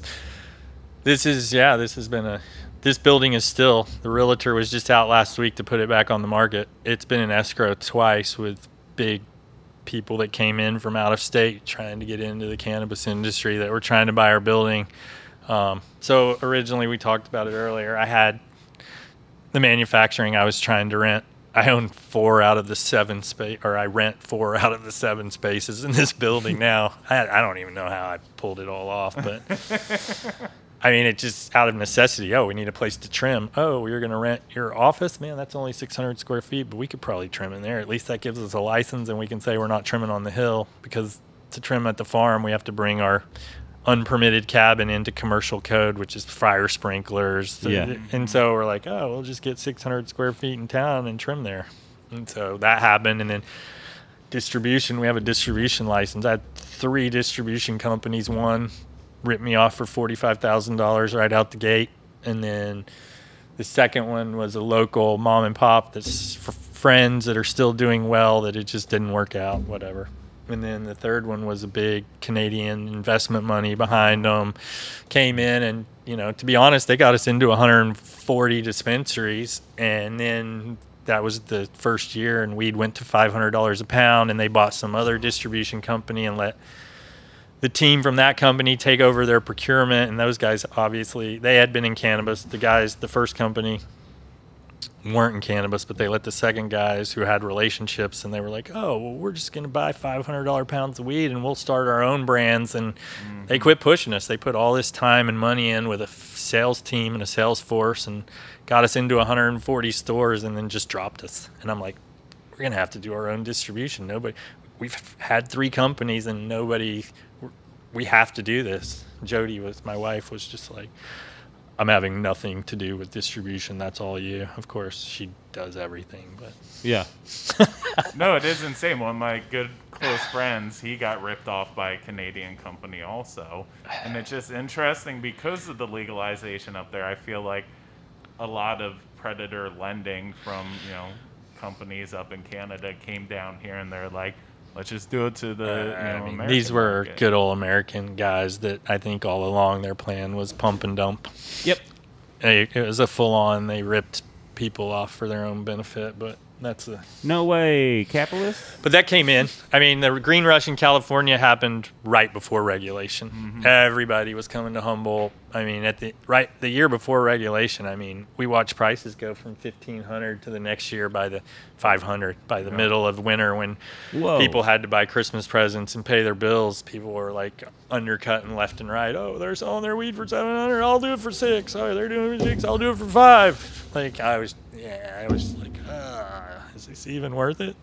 this is yeah, this has been a this building is still the realtor was just out last week to put it back on the market. It's been in escrow twice with big people that came in from out of state trying to get into the cannabis industry that were trying to buy our building. Um, so originally we talked about it earlier. I had the manufacturing I was trying to rent. I own four out of the seven space, or I rent four out of the seven spaces in this building now. I, I don't even know how I pulled it all off, but I mean, it just out of necessity. Oh, we need a place to trim. Oh, you're going to rent your office? Man, that's only 600 square feet, but we could probably trim in there. At least that gives us a license, and we can say we're not trimming on the hill because to trim at the farm, we have to bring our unpermitted cabin into commercial code, which is fire sprinklers. Yeah. And so we're like, oh, we'll just get 600 square feet in town and trim there. And so that happened. And then distribution, we have a distribution license. I had three distribution companies. One ripped me off for $45,000 right out the gate. And then the second one was a local mom and pop that's friends that are still doing well that it just didn't work out, whatever. And then the third one was a big Canadian investment money behind them. Came in and, you know, to be honest, they got us into 140 dispensaries. And then that was the first year, and weed went to $500 a pound. And they bought some other distribution company and let the team from that company take over their procurement and those guys obviously they had been in cannabis the guys the first company weren't in cannabis, but they let the second guys who had relationships and they were like, oh, well, we're just going to buy $500 pounds of weed and we'll start our own brands. And mm-hmm. they quit pushing us. They put all this time and money in with a f- sales team and a sales force and got us into 140 stores and then just dropped us. And I'm like, we're going to have to do our own distribution. Nobody, we've had three companies and nobody, we have to do this. Jody was, my wife was just like, I'm having nothing to do with distribution. That's all you. Of course, she does everything, but Yeah. No, it is insane. One of my good close friends, he got ripped off by a Canadian company also. And it's just interesting because of the legalization up there. I feel like a lot of predator lending from, you know, companies up in Canada came down here and they're like, let's just do it to the, you uh, know, I mean, these were market. good old American guys that I think all along their plan was pump and dump. Yep. They, it was a full on. They ripped people off for their own benefit, but that's a. No way, capitalist. But that came in. I mean, the green rush in California happened right before regulation. Mm-hmm. Everybody was coming to Humboldt. I mean, at the right the year before regulation. I mean, we watched prices go from fifteen hundred to the next year by the five hundred by the middle of winter when Whoa. people had to buy Christmas presents and pay their bills. People were like undercutting left and right. Oh, they're selling their weed for seven hundred. I'll do it for six. Oh, they're doing it for six. I'll do it for five. Like I was, yeah, I was like, ah, is this even worth it?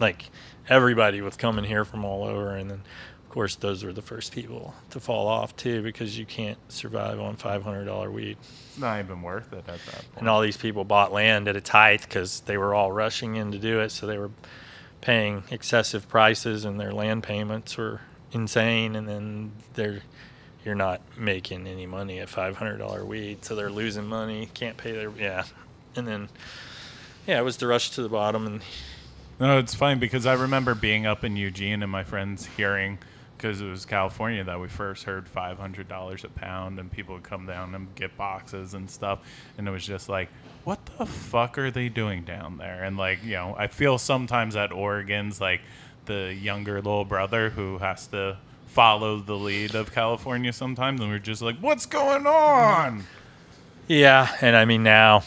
Like everybody was coming here from all over, and then of course those were the first people to fall off too because you can't survive on five hundred dollar weed. It's not even worth it at that point. And all these people bought land at a tithe because they were all rushing in to do it. So they were paying excessive prices, and their land payments were insane. And then they're you're not making any money at five hundred dollar weed, so they're losing money. Can't pay their yeah. And then yeah, it was the rush to the bottom, and No, it's funny because I remember being up in Eugene and my friends hearing, because it was California that we first heard $500 a pound, and people would come down and get boxes and stuff. And it was just like, what the fuck are they doing down there? And like, you know, I feel sometimes that Oregon's like the younger little brother who has to follow the lead of California sometimes. And we're just like, what's going on? yeah. And I mean now,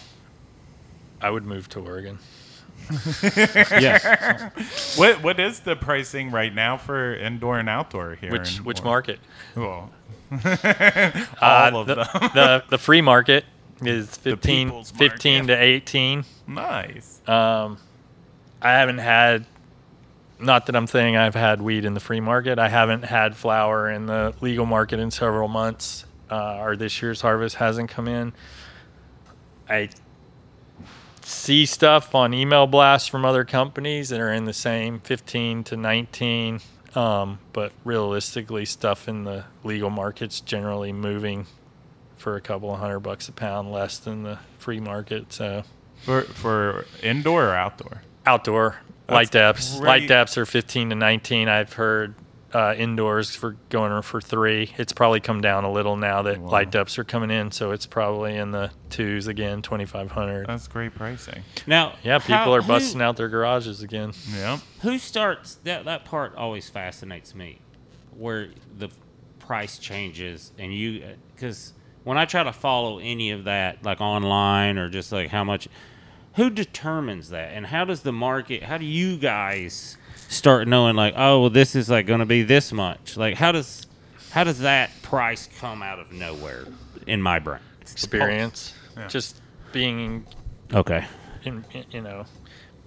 I would move to Oregon. yeah. What What is the pricing right now for indoor and outdoor here? Which in which Oregon? market? Well, Uh, all of the, them. the the free market is 15, 15 to 18. nice. Um, I haven't had, not that I'm saying I've had weed in the free market. I haven't had flower in the legal market in several months. Uh, or this year's harvest hasn't come in. I see stuff on email blasts from other companies that are in the same 15 to 19. Um, but realistically, stuff in the legal market's generally moving for a couple of hundred bucks a pound less than the free market. So For for indoor or outdoor? outdoor light depths. great. Light depths are 15 to 19. I've heard uh, indoors for going for three. It's probably come down a little now that Wow. light depths are coming in, so it's probably in the twos again, 2,500. That's great pricing. Now, yeah, people how- are who- busting out their garages again. Yeah. Who starts that? That part always fascinates me, where the price changes and you because when I try to follow any of that, like online or just like how much, who determines that, and how does the market? How do you guys start knowing like, oh, well, this is like going to be this much? Like, how does how does that price come out of nowhere in my brain? Experience, Yeah. just being Okay. in, in- you know,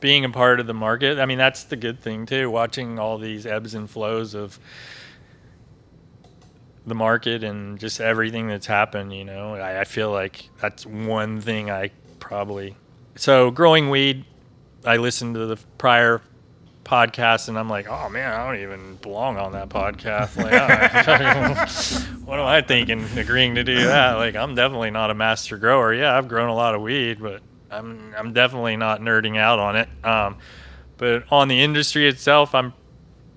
being a part of the market. I mean, that's the good thing too. Watching all these ebbs and flows of the market and just everything that's happened. You know, I, I feel like that's one thing I probably. So growing weed, I listened to the prior podcast and I'm like, oh man, I don't even belong on that podcast. Like, what am I thinking? Agreeing to do that? Like, I'm definitely not a master grower. Yeah, I've grown a lot of weed, but I'm I'm definitely not nerding out on it. Um, but on the industry itself, I'm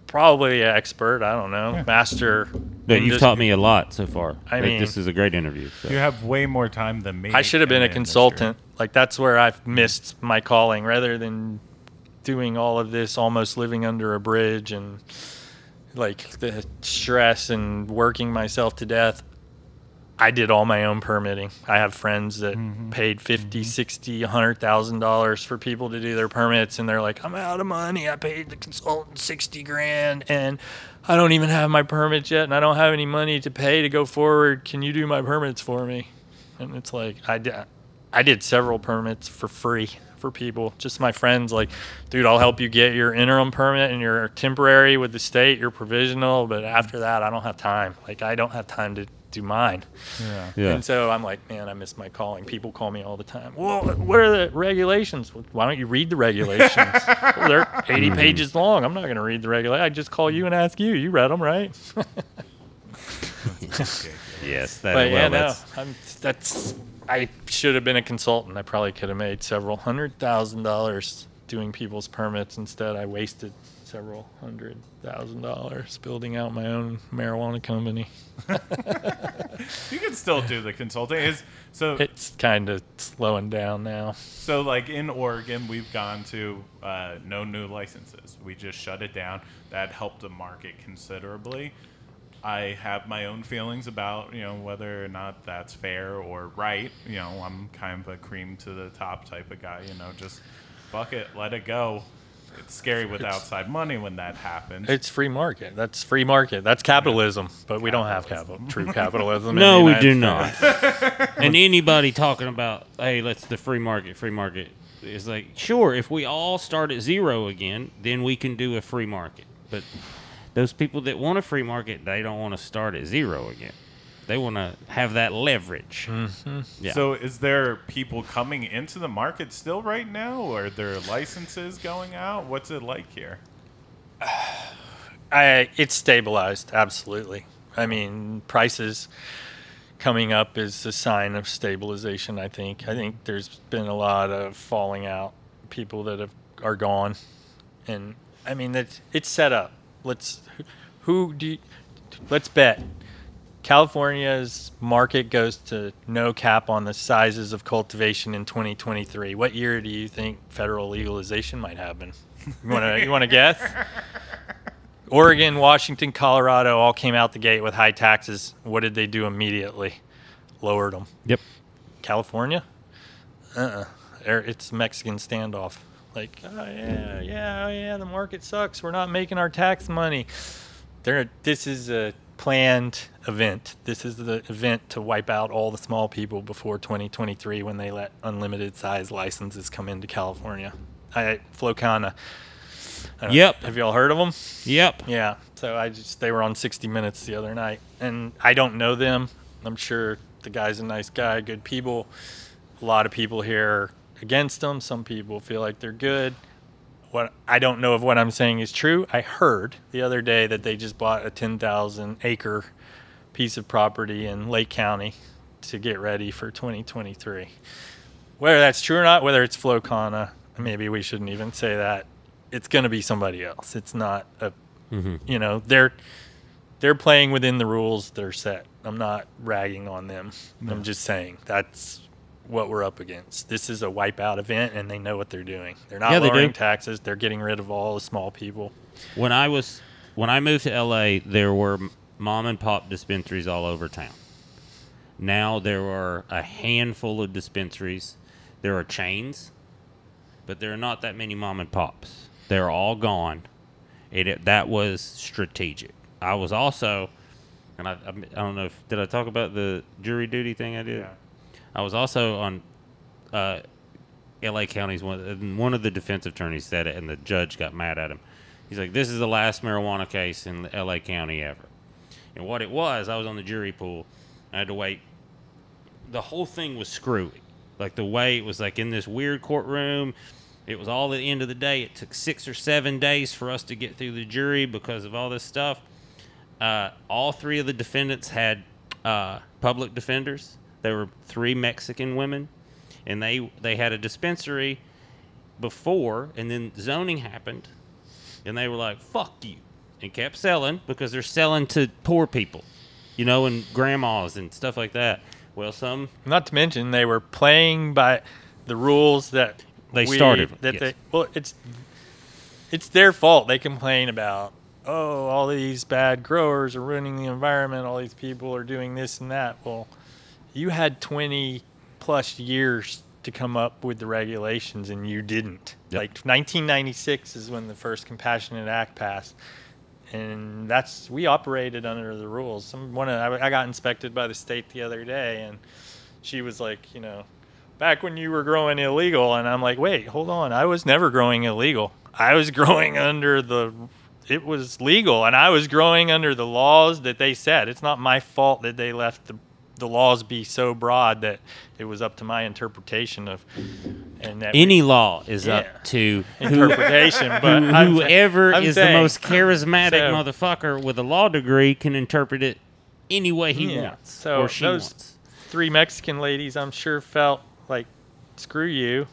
probably an expert. I don't know, master. But you've indus- taught me a lot so far. I Like, mean- this is a great interview. so. You have way more time than me. I should have been a the consultant. Like that's where I've missed my calling, rather than doing all of this, almost living under a bridge and like the stress and working myself to death. I did all my own permitting. I have friends that mm-hmm. paid fifty, mm-hmm. sixty, a hundred thousand dollars for people to do their permits, and they're like, "I'm out of money. I paid the consultant sixty grand, and I don't even have my permits yet, and I don't have any money to pay to go forward. Can you do my permits for me?" And it's like I did. I did several permits for free for people, just my friends. Like, dude, I'll help you get your interim permit and your temporary with the state, your provisional, but after that, I don't have time. Like, I don't have time to do mine. Yeah. Yeah. And so I'm like, man, I miss my calling. People call me all the time. Well, what are the regulations? Why don't you read the regulations? well, they're 80 mm-hmm. pages long. I'm not going to read the regulations. I just call you and ask you. You read them, right? yes. That, but well, yeah, no, that's, I'm, that's. I should have been a consultant. I probably could have made several hundred thousand dollars doing people's permits. Instead, I wasted several hundred thousand dollars building out my own marijuana company. You can still do the consulting. Is so It's kind of slowing down now. So, like in Oregon, we've gone to uh, no new licenses. We just shut it down. That helped the market considerably. I have my own feelings about you know whether or not that's fair or right. You know, I'm kind of a cream to the top type of guy. You know, just fuck it, let it go. It's scary with outside money when that happens. It's free market. That's free market. That's capitalism. But we don't have capital, true capitalism. no, we do States. not. and anybody talking about, hey, let's the free market, free market is like, sure, if we all start at zero again, then we can do a free market. But those people that want a free market, they don't want to start at zero again. They want to have that leverage. Mm-hmm. Yeah. So, is there people coming into the market still right now, or are there licenses going out? What's it like here? I, it's stabilized. Absolutely. I mean, prices coming up is a sign of stabilization. I think. I think there's been a lot of falling out. People that have are gone, and I mean it's it's set up. Let's who do you, let's bet. California's market goes to no cap on the sizes of cultivation in 2023. What year do you think federal legalization might happen? You want to you want to guess? Oregon, Washington, Colorado all came out the gate with high taxes. What did they do immediately? Lowered them. Yep. California? Uh-uh. It's Mexican standoff. Like, oh yeah, yeah, oh yeah, the market sucks. We're not making our tax money. There, this is a planned event. This is the event to wipe out all the small people before 2023 when they let unlimited size licenses come into California. I Flow Kana. I Yep. Have y'all heard of them? Yep. Yeah. So I just they were on 60 Minutes the other night, and I don't know them. I'm sure the guy's a nice guy, good people. A lot of people here against them. Some people feel like they're good. What I don't know if what I'm saying is true. I heard the other day that they just bought a 10,000 acre piece of property in Lake County to get ready for 2023. Whether that's true or not, whether it's Flow Kana, maybe we shouldn't even say that. It's going to be somebody else. It's not a mm-hmm. you know they're they're playing within the rules that are set i'm not ragging on them i'm just saying that's what we're up against this is a wipeout event and they know what they're doing they're not Yeah, they lowering do. taxes they're getting rid of all the small people When I was when I moved to LA, there were mom and pop dispensaries all over town. Now there are a handful of dispensaries. There are chains, but there are not that many mom and pops. They're all gone. And it, that was strategic. I was also, and I, I, I don't know if did I talk about the jury duty thing I did. I was also on uh, L.A. County's one. One of the defense attorneys said it, and the judge got mad at him. He's like, "This is the last marijuana case in L.A. County ever." And what it was, I was on the jury pool. I had to wait. The whole thing was screwy. Like the way it was like in this weird courtroom. It was all the end of the day. It took six or seven days for us to get through the jury because of all this stuff. Uh, all three of the defendants had uh, public defenders. There were three Mexican women, and they they had a dispensary before, and then zoning happened, and they were like, "Fuck you," and kept selling because they're selling to poor people, you know, and grandmas and stuff like that. Well, some not to mention they were playing by the rules that They we- started, that yes. they well it's it's their fault they complain about oh all these bad growers are ruining the environment all these people are doing this and that well you had 20 plus years to come up with the regulations and you didn't. Yep. Like 1996 is when the first Compassionate Act passed. And that's we operated under the rules. Some one of, I, I got inspected by the state the other day and she was like, you know, back when you were growing illegal and I'm like, "Wait, hold on. I was never growing illegal. I was growing under the it was legal and I was growing under the laws that they said. It's not my fault that they left the the laws be so broad that it was up to my interpretation of and that we- Any law is Yeah. up to who, interpretation, but I'm- whoever I'm is saying- the most charismatic So- motherfucker with a law degree can interpret it any way he Yeah. wants So or she those- wants. three Mexican ladies, I'm sure felt like, screw you.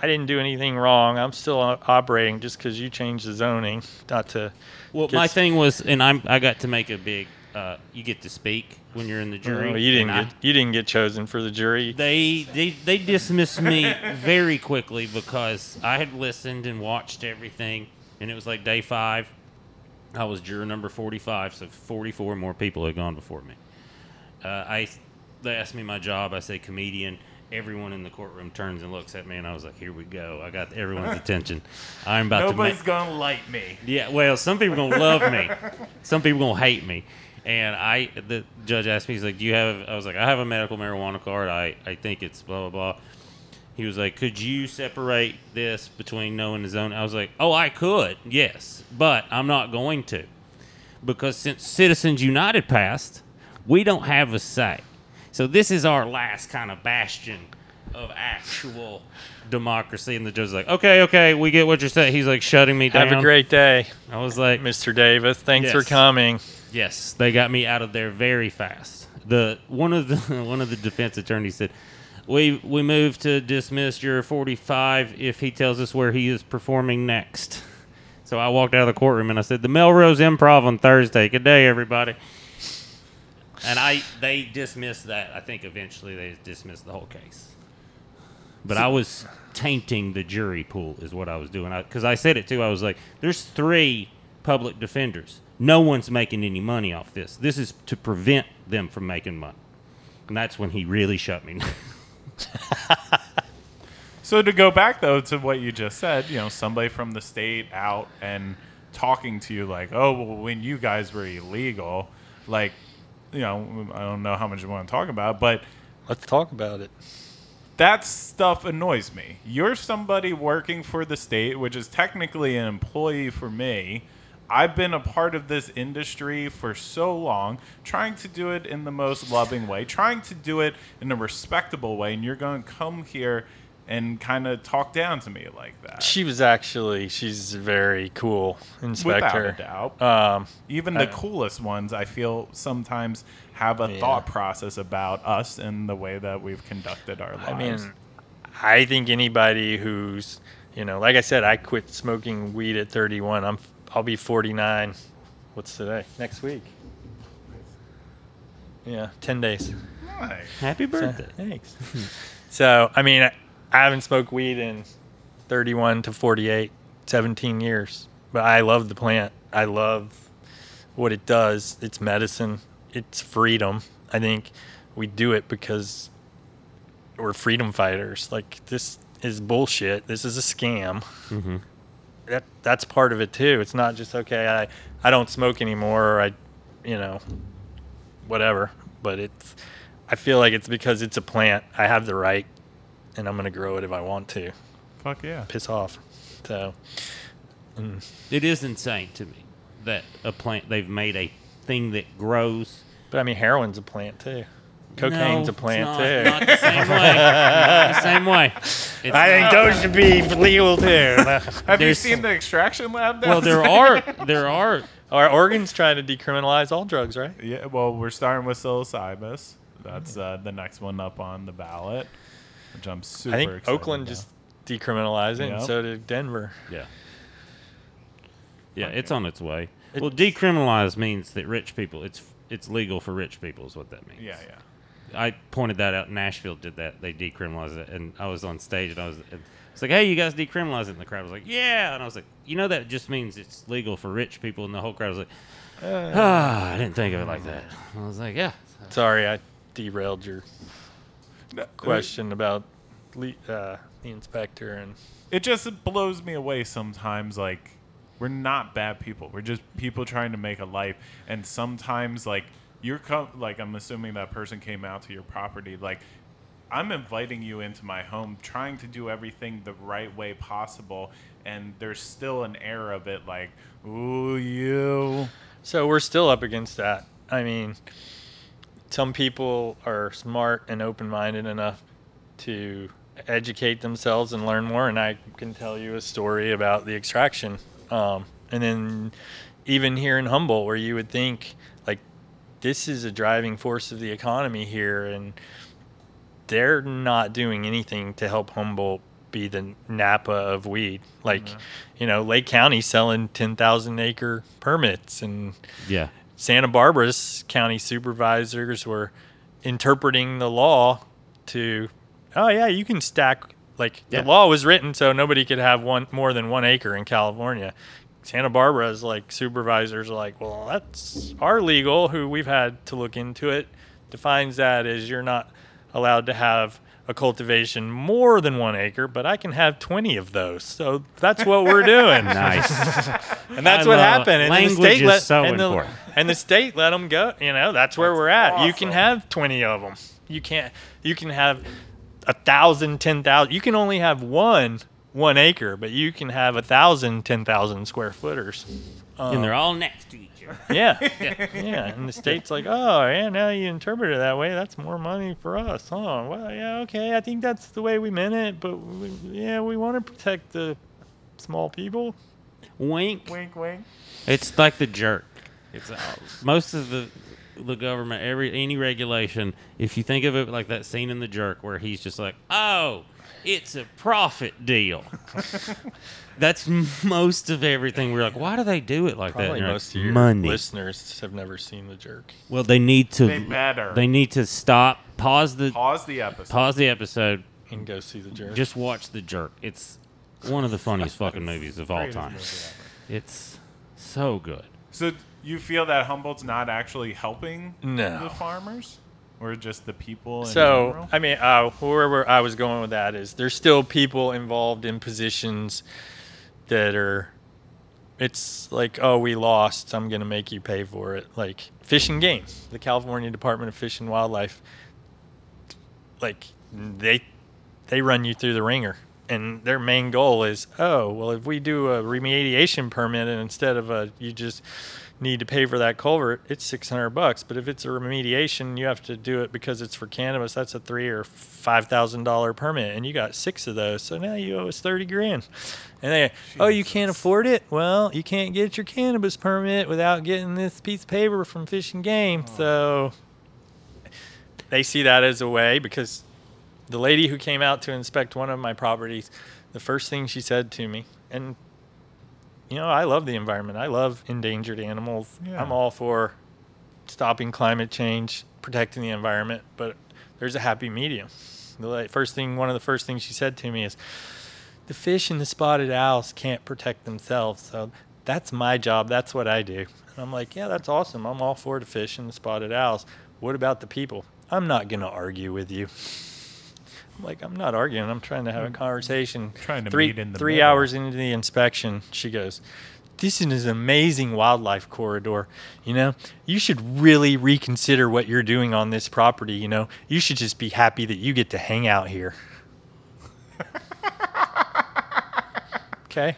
I didn't do anything wrong. I'm still operating just because you changed the zoning, not to. Well, my thing was, and I'm I got to make a big. Uh, you get to speak when you're in the jury. Oh, you didn't and I- get you didn't get chosen for the jury. they they they dismissed me very quickly because I had listened and watched everything, and it was like day five. I was juror number forty-five, so forty-four more people had gone before me. Uh, I they asked me my job. I say comedian. Everyone in the courtroom turns and looks at me, and I was like, "Here we go! I got everyone's attention. I'm about Nobody's to." gonna like me. Yeah, well, some people gonna love me, some people gonna hate me. And I, the judge asked me, he's like, "Do you have?" I was like, "I have a medical marijuana card. I, I think it's blah blah blah." He was like, "Could you separate this between no and the zone?" I was like, "Oh, I could, yes, but I'm not going to, because since Citizens United passed, we don't have a say. So this is our last kind of bastion of actual." Democracy and the judge's like, okay, okay, we get what you're saying. He's like shutting me down. Have a great day, I was like, Mr. Davis. Thanks for coming. yes, they got me out of there very fast. The one of the one of the defense attorneys said, "We we move to dismiss your 45 if he tells us where he is performing next." So I walked out of the courtroom and I said, "The Melrose Improv on Thursday. Good day, everybody." And I they dismissed that. I think eventually they dismissed the whole case. But I was tainting the jury pool, is what I was doing. Because I, said it too. I was like, "There's three public defenders. No one's making any money off this. This is to prevent them from making money." And that's when he really shut me. So to go back though to what you just said, you know, somebody from the state out and talking to you like, "Oh, well, when you guys were illegal, like, you know, I don't know how much you want to talk about, but Let's talk about it. That stuff annoys me. You're somebody working for the state, which is technically an employee for me. I've been a part of this industry for so long, trying to do it in the most loving way, trying to do it in a respectable way, and you're going to come here and kind of talk down to me like that. She was actually she's very cool inspector. Without a doubt. Um, Even the coolest ones, I feel, sometimes have a Yeah. thought process about us and the way that we've conducted our lives. I mean, I think anybody who's, you know, like I said, I quit smoking weed at 31. I'm, I'll be 49. What's today? Next week. Yeah, 10 days. Nice. Happy So, birthday! thanks. so, I mean, I, I haven't smoked weed in 31 to 48, 17 years. But I love the plant. I love what it does. It's medicine. It's freedom. I think we do it because we're freedom fighters. Like this is bullshit. This is a scam. hmm That that's part of it too. It's not just okay. I I don't smoke anymore. Or I, you know, whatever. But it's. I feel like it's because it's a plant. I have the right, and I'm gonna grow it if I want to. Fuck yeah. Piss off. So. mm. It is insane to me that a plant they've made a thing that grows. But I mean, heroin's a plant too. Cocaine's No, a plant it's not, too. Not the same way. not the same way. It's I think not. those should be legal too. Have you There's- seen the extraction lab? Well, there are there are Our Oregon's trying to decriminalize all drugs, right? Yeah, well, we're starting with psilocybus. That's uh, the next one up on the ballot, which I'm super I think excited Oakland about. just decriminalized it, and Yep. so did Denver. yeah yeah it's on its way. It- well, decriminalize means that rich people it's it's legal for rich people is what that means. Yeah, yeah. I pointed that out. Nashville did that. They decriminalized it, and I was on stage, and I was. It's like, hey, you guys decriminalize it, and the crowd was like, yeah, and I was like, you know, that just means it's legal for rich people, and the whole crowd was like, ah, I didn't think of it like that. I was like, yeah, Sorry, I derailed your question about le- uh, the inspector and it just blows me away sometimes like we're not bad people we're just people trying to make a life and sometimes like you're com- like i'm assuming that person came out to your property like i'm inviting you into my home trying to do everything the right way possible and there's still an air of it like ooh you So we're still up against that. I mean, some people are smart and open minded enough to educate themselves and learn more. And I can tell you a story about the extraction. Um, and then even here in Humboldt, where you would think, like, this is a driving force of the economy here, and they're not doing anything to help Humboldt be the Napa of weed. Like, you know, Lake County selling 10,000 acre permits and Yeah. Santa Barbara's county supervisors were interpreting the law to, oh yeah, you can stack. Like Yeah. the law was written so nobody could have one more than one acre in California. Santa Barbara's like supervisors are like, well, that's our legal. Who we've had to look into it defines that as you're not allowed to have a cultivation more than one acre, but I can have 20 of those. So that's what we're doing. Nice. And that's I what happened. And language the state is let, so and, the, important. and the state let them go. You know, that's where we're at. You can have 20 of them. You can't. You can have a thousand, ten thousand. You can only have one one acre, but you can have a thousand, ten thousand square footers. and they're all um, next to each other. Yeah, yeah. And the state's like, oh, yeah. Now you interpret it that way. That's more money for us. Oh, well, yeah, okay. I think that's the way we meant it, but we, yeah, we want to protect the small people. Wink. wink wink It's like the jerk. It's all, most of the the government, every any regulation. If you think of it like that scene in the jerk where he's just like, "Oh, it's a profit deal." That's most of everything. We're like, why do they do it like that? Probably And you're most like, of your money. listeners have never seen the jerk. Well, they need to. They better. They need to stop. Pause the pause the episode pause the episode. And go see the jerk. Just watch the jerk. It's one of the funniest fucking movies of all time. movie. It's so good. So you feel that Humboldt's not actually helping No. the farmers, or just the people? In So general? I mean, uh, where, where I was going with that is there's still people involved in positions that are. It's like, oh, we lost. I'm gonna make you pay for it. Like Fish and Game, the California Department of Fish and Wildlife. Like they, they run you through the ringer, and their main goal is, oh, well, if we do a remediation permit and instead of a, you just need to pay for that culvert, it's six hundred bucks. But if it's a remediation, you have to do it because it's for cannabis. That's a three or five thousand dollar permit, and you got six of those. So now you owe us thirty grand. And they, oh, you can't afford it? Well, you can't get your cannabis permit without getting this piece of paper from Fish and Game. So they see that as a way because the lady who came out to inspect one of my properties, the first thing she said to me, and you know, I love the environment. I love endangered animals. Yeah. I'm all for stopping climate change, protecting the environment, but there's a happy medium. The first thing, one of the first things she said to me is, "The fish and the spotted owls can't protect themselves, so that's my job. That's what I do." And I'm like, "Yeah, that's awesome. I'm all for the fish and the spotted owls. What about the people? I'm not gonna argue with you." Like, I'm not arguing. I'm trying to have a mm. conversation. Trying to three, meet in the three middle. hours into the inspection, she goes, "This is an amazing wildlife corridor. You know, you should really reconsider what you're doing on this property. You know, you should just be happy that you get to hang out here." okay,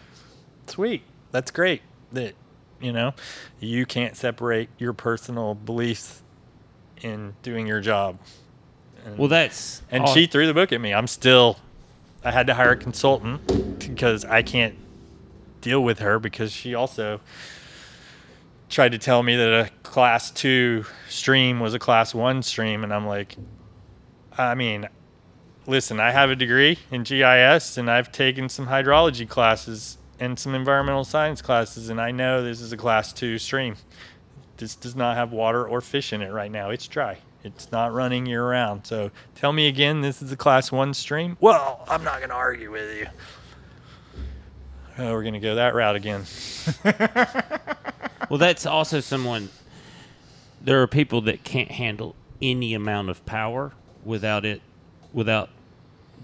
sweet. That's great. That you know, you can't separate your personal beliefs in doing your job. And- Well, that's and all- she threw the book at me. I'm still. I had to hire a consultant because I can't deal with her because she also tried to tell me that a class two stream was a class one stream, and I'm like, I mean, listen, I have a degree in GIS and I've taken some hydrology classes and some environmental science classes, and I know this is a class two stream. This does not have water or fish in it right now. It's dry. It's not running year round. So tell me again, this is a class one stream? Well, I'm not going to argue with you. Oh, we're going to go that route again. Well, that's also someone. There are people that can't handle any amount of power without it, without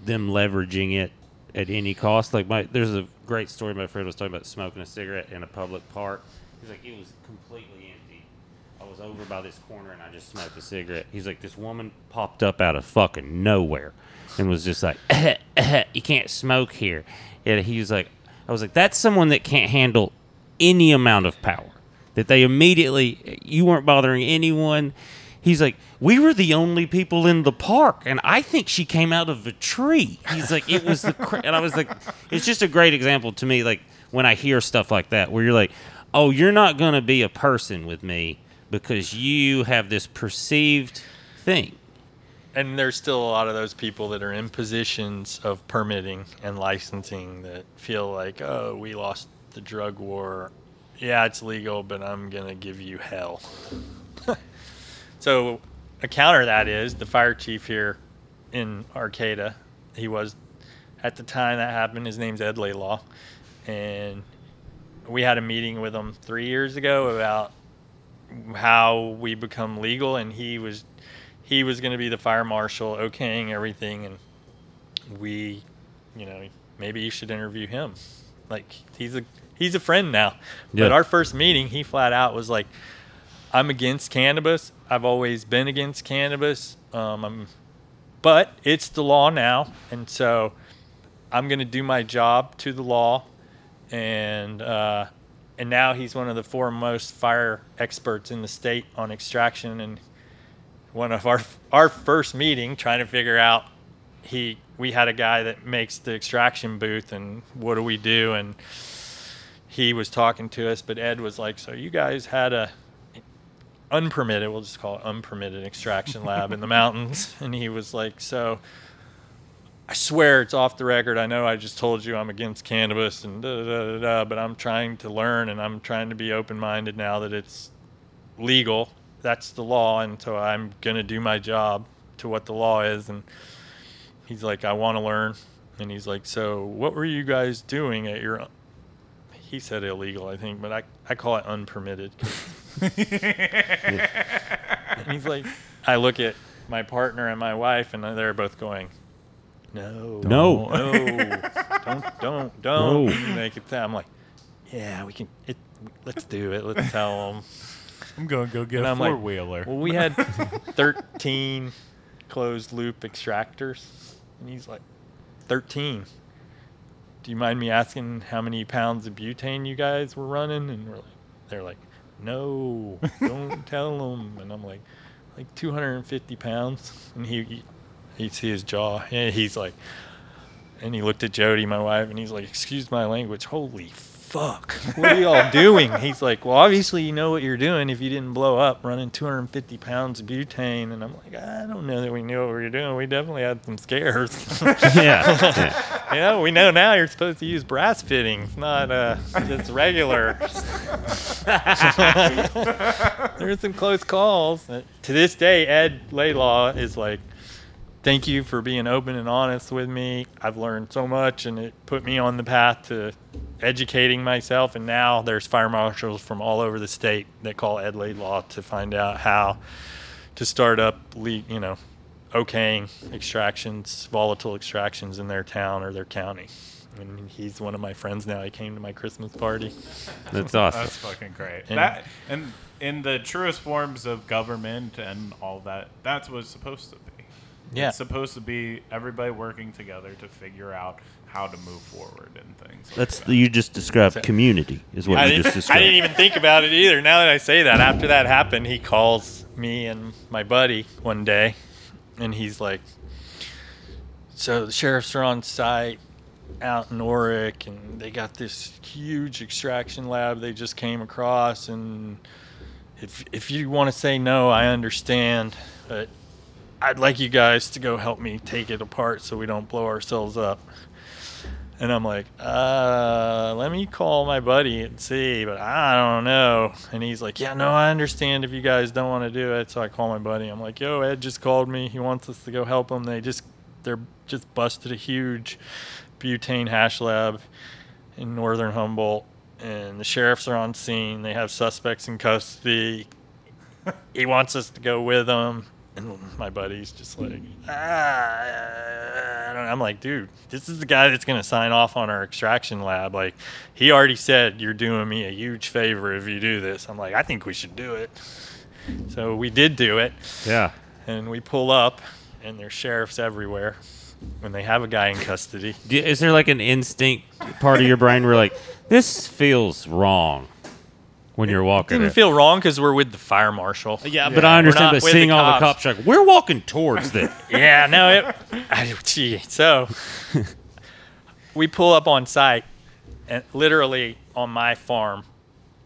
them leveraging it at any cost. Like my, there's a great story. My friend was talking about smoking a cigarette in a public park. He's like, it was completely empty. I was over by this corner and I just smoked a cigarette. He's like, this woman popped up out of fucking nowhere and was just like, you can't smoke here. And he was like, I was like, that's someone that can't handle any amount of power. That they immediately, you weren't bothering anyone. He's like, we were the only people in the park, and I think she came out of a tree. He's like, it was the, cra-. and I was like, it's just a great example to me. Like when I hear stuff like that, where you're like, oh, you're not gonna be a person with me because you have this perceived thing. and there's still a lot of those people that are in positions of permitting and licensing that feel like, oh, we lost the drug war. Yeah, it's legal, but I'm gonna give you hell. so, a counter to that is the fire chief here in Arcata. He was at the time that happened. His name's Ed Laidlaw, and we had a meeting with him three years ago about how we become legal, and he was he was going to be the fire marshal, okaying everything, and we, you know, maybe you should interview him. Like he's a he's a friend now. Yeah. But our first meeting, he flat out was like, "I'm against cannabis. I've always been against cannabis. Um, I'm, but it's the law now, and so I'm going to do my job to the law." And uh, and now he's one of the foremost fire experts in the state on extraction and one of our our first meeting trying to figure out he we had a guy that makes the extraction booth and what do we do? And he was talking to us but ed was like so you guys had a unpermitted we'll just call it unpermitted extraction lab in the mountains. And he was like so I swear it's off the record. I know I just told you I'm against cannabis and da da da da, but I'm trying to learn and I'm trying to be open minded now that it's legal. That's the law, and so I'm gonna do my job to what the law is. And he's like, I want to learn, and he's like, so what were you guys doing at your? He said illegal, I think, but I I call it unpermitted. and he's like, I look at my partner and my wife, and they're both going, no, No. no, don't, don't, don't make it. Sound. I'm like, yeah, we can. It, let's do it. Let's tell them. I'm gonna go get And a I'm like, four wheeler. Well, we had 13 closed loop extractors, and he's like, 13. Do you mind me asking how many pounds of butane you guys were running? And we're like, they're like, no, don't tell them. And I'm like, like 250 pounds. And he, he you see his jaw. And he's like, and he looked at Jody, my wife, and he's like, excuse my language. Holy fuck. What are y'all doing? He's like, well, obviously you know what you're doing if you didn't blow up running 250 pounds of butane. And I'm like, I don't know that we knew what we were doing. We definitely had some scares. yeah. yeah. yeah, we know now you're supposed to use brass fittings, not uh, just regular. there were some close calls. To this day, Ed Laidlaw is like, thank you for being open and honest with me. I've learned so much, and it put me on the path to educating myself. And now there's fire marshals from all over the state that call Ed Laidlaw to find out how to start up, le- you know, okaying extractions, volatile extractions in their town or their county. And he's one of my friends now. He came to my Christmas party. That's awesome. That's fucking great. And- that and in the truest forms of government and all that, that's what it's supposed to be. Yeah. It's supposed to be everybody working together to figure out how to move forward and things. like That's that. you just described community is what I you just described. I didn't even think about it either. Now that I say that, after that happened, he calls me and my buddy one day, and he's like, "So the sheriffs are on site out in Orick, and they got this huge extraction lab they just came across, and if if you want to say no, I understand, but I'd like you guys to go help me take it apart so we don't blow ourselves up." And I'm like, uh, let me call my buddy and see, but I don't know. And he's like, yeah, no, I understand if you guys don't want to do it. So I call my buddy. I'm like, yo, Ed just called me. He wants us to go help him. They just, they're just busted a huge butane hash lab in northern Humboldt, and the sheriffs are on scene. They have suspects in custody. he wants us to go with him. And my buddy's just like, ah, I don't know. I'm like, dude, this is the guy that's going to sign off on our extraction lab. Like, he already said, you're doing me a huge favor if you do this. I'm like, I think we should do it. So we did do it. Yeah. And we pull up, and there's sheriffs everywhere when they have a guy in custody. Is there like an instinct part of your brain where like this feels wrong when you're walking? Didn't it? feel wrong because we're with the fire marshal. yeah, but I understand. But seeing the all the cops. cops, like we're walking towards them. yeah, no, it. I, gee, so we pull up on site, and literally on my farm,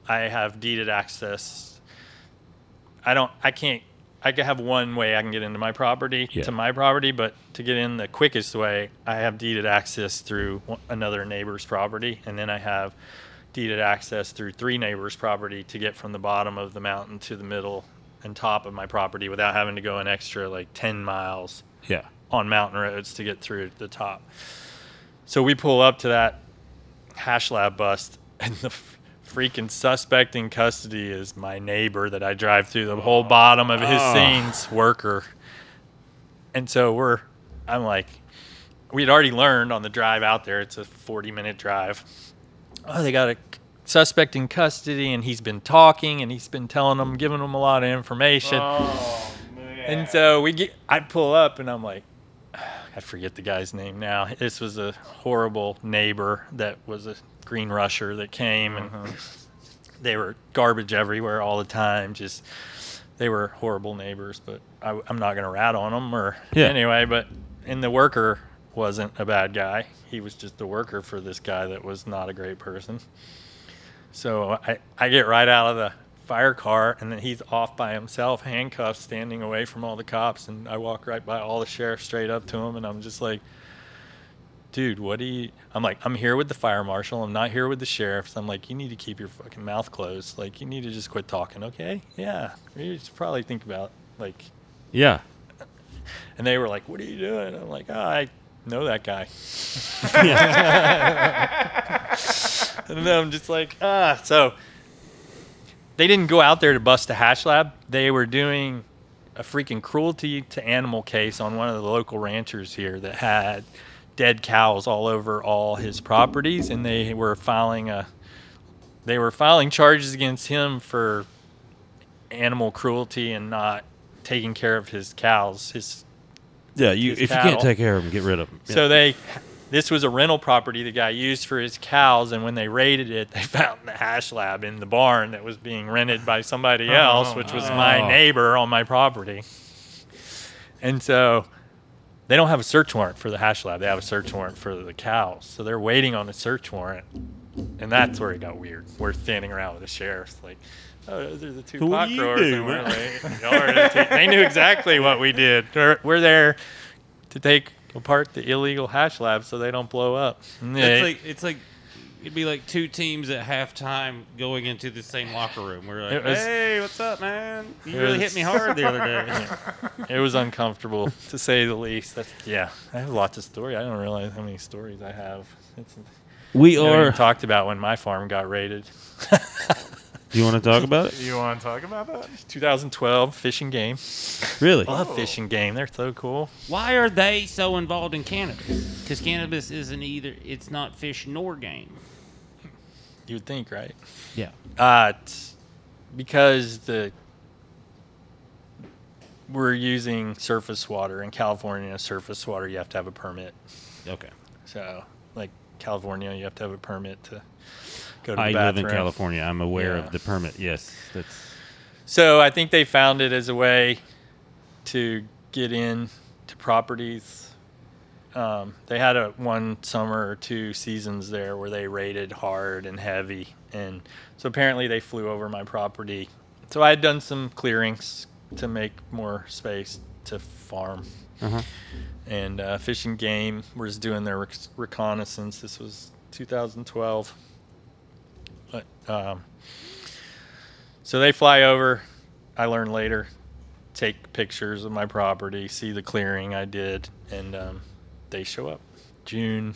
I have deeded access. I don't. I can't. I can have one way I can get into my property Yeah. to my property, but to get in the quickest way, I have deeded access through another neighbor's property, and then I have deeded access through three neighbors' property to get from the bottom of the mountain to the middle and top of my property without having to go an extra like 10 miles yeah. on mountain roads to get through the top. So we pull up to that hash lab bust, and the f- freaking suspect in custody is my neighbor that I drive through the whole bottom of his Oh. scenes worker. And so we're, I'm like, we had already learned on the drive out there, it's a 40 minute drive. Oh, they got a suspect in custody, and he's been talking, and he's been telling them, giving them a lot of information. Oh man. And so we get, I pull up and I'm like, I forget the guy's name now. This was a horrible neighbor that was a green rusher that came and mm-hmm. they were garbage everywhere all the time. Just, they were horrible neighbors, but I, I'm not going to rat on them or Yeah. anyway, but, and the worker wasn't a bad guy. He was just a worker for this guy that was not a great person. So I, I get right out of the fire car, and then he's off by himself, handcuffed, standing away from all the cops. And I walk right by all the sheriffs straight up to him, and I'm just like, dude, what do you. I'm like, I'm here with the fire marshal. I'm not here with the sheriffs. I'm like, you need to keep your fucking mouth closed. Like, you need to just quit talking, okay? Yeah. You should probably think about, like, Yeah. and they were like, "What are you doing?" I'm like, "Oh, I know that guy." and then I'm just like, ah. So they didn't go out there to bust a hash lab. They were doing a freaking cruelty to animal case on one of the local ranchers here that had dead cows all over all his properties, and they were filing a they were filing charges against him for animal cruelty and not taking care of his cows, his Yeah. You His if you can't take care of them, get rid of them. so they, this was a rental property the guy used for his cows, and when they raided it, they found the hash lab in the barn that was being rented by somebody oh, else, which was my Oh. neighbor on my property. And so they don't have a search warrant for the hash lab; they have a search warrant for the cows. So they're waiting on a search warrant, and that's where it got weird. We're standing around with the sheriffs, like. Oh, those are the two What pot growers. do, and we're man? like, "Y'all are the two-" They knew exactly what we did. We're, we're there to take apart the illegal hash labs so they don't blow up. It's Yeah. like it's like it'd be like two teams at halftime going into the same locker room. We're like, was- "Hey, what's up, man? You really was- hit me hard the other day." it was uncomfortable to say the least. That's, yeah, I have lots of stories. I don't realize how many stories I have. It's, we I haven't even are. talked about when my farm got raided. Do you want to talk about it? you want to talk about that? 2012 Fish and Game. Really? Love Fish and Game. They're so cool. Why are they so involved in cannabis? Because cannabis isn't either. It's not fish nor game. You would think, right? Yeah. Uh, t- because the we're using surface water in California. Surface water, you have to have a permit. Okay. So, like California, you have to have a permit to go to I live in California. I'm aware Yeah. of the permit. Yes, that's So I think they found it as a way to get in to properties. Um, they had a one summer or two seasons there where they raided hard and heavy, and so apparently they flew over my property. So I had done some clearings to make more space to farm. Uh-huh. And uh, Fish and Game was doing their rec- reconnaissance. This was 2012. But um, so they fly over. I learned later, take pictures of my property, see the clearing I did, and um, they show up. June,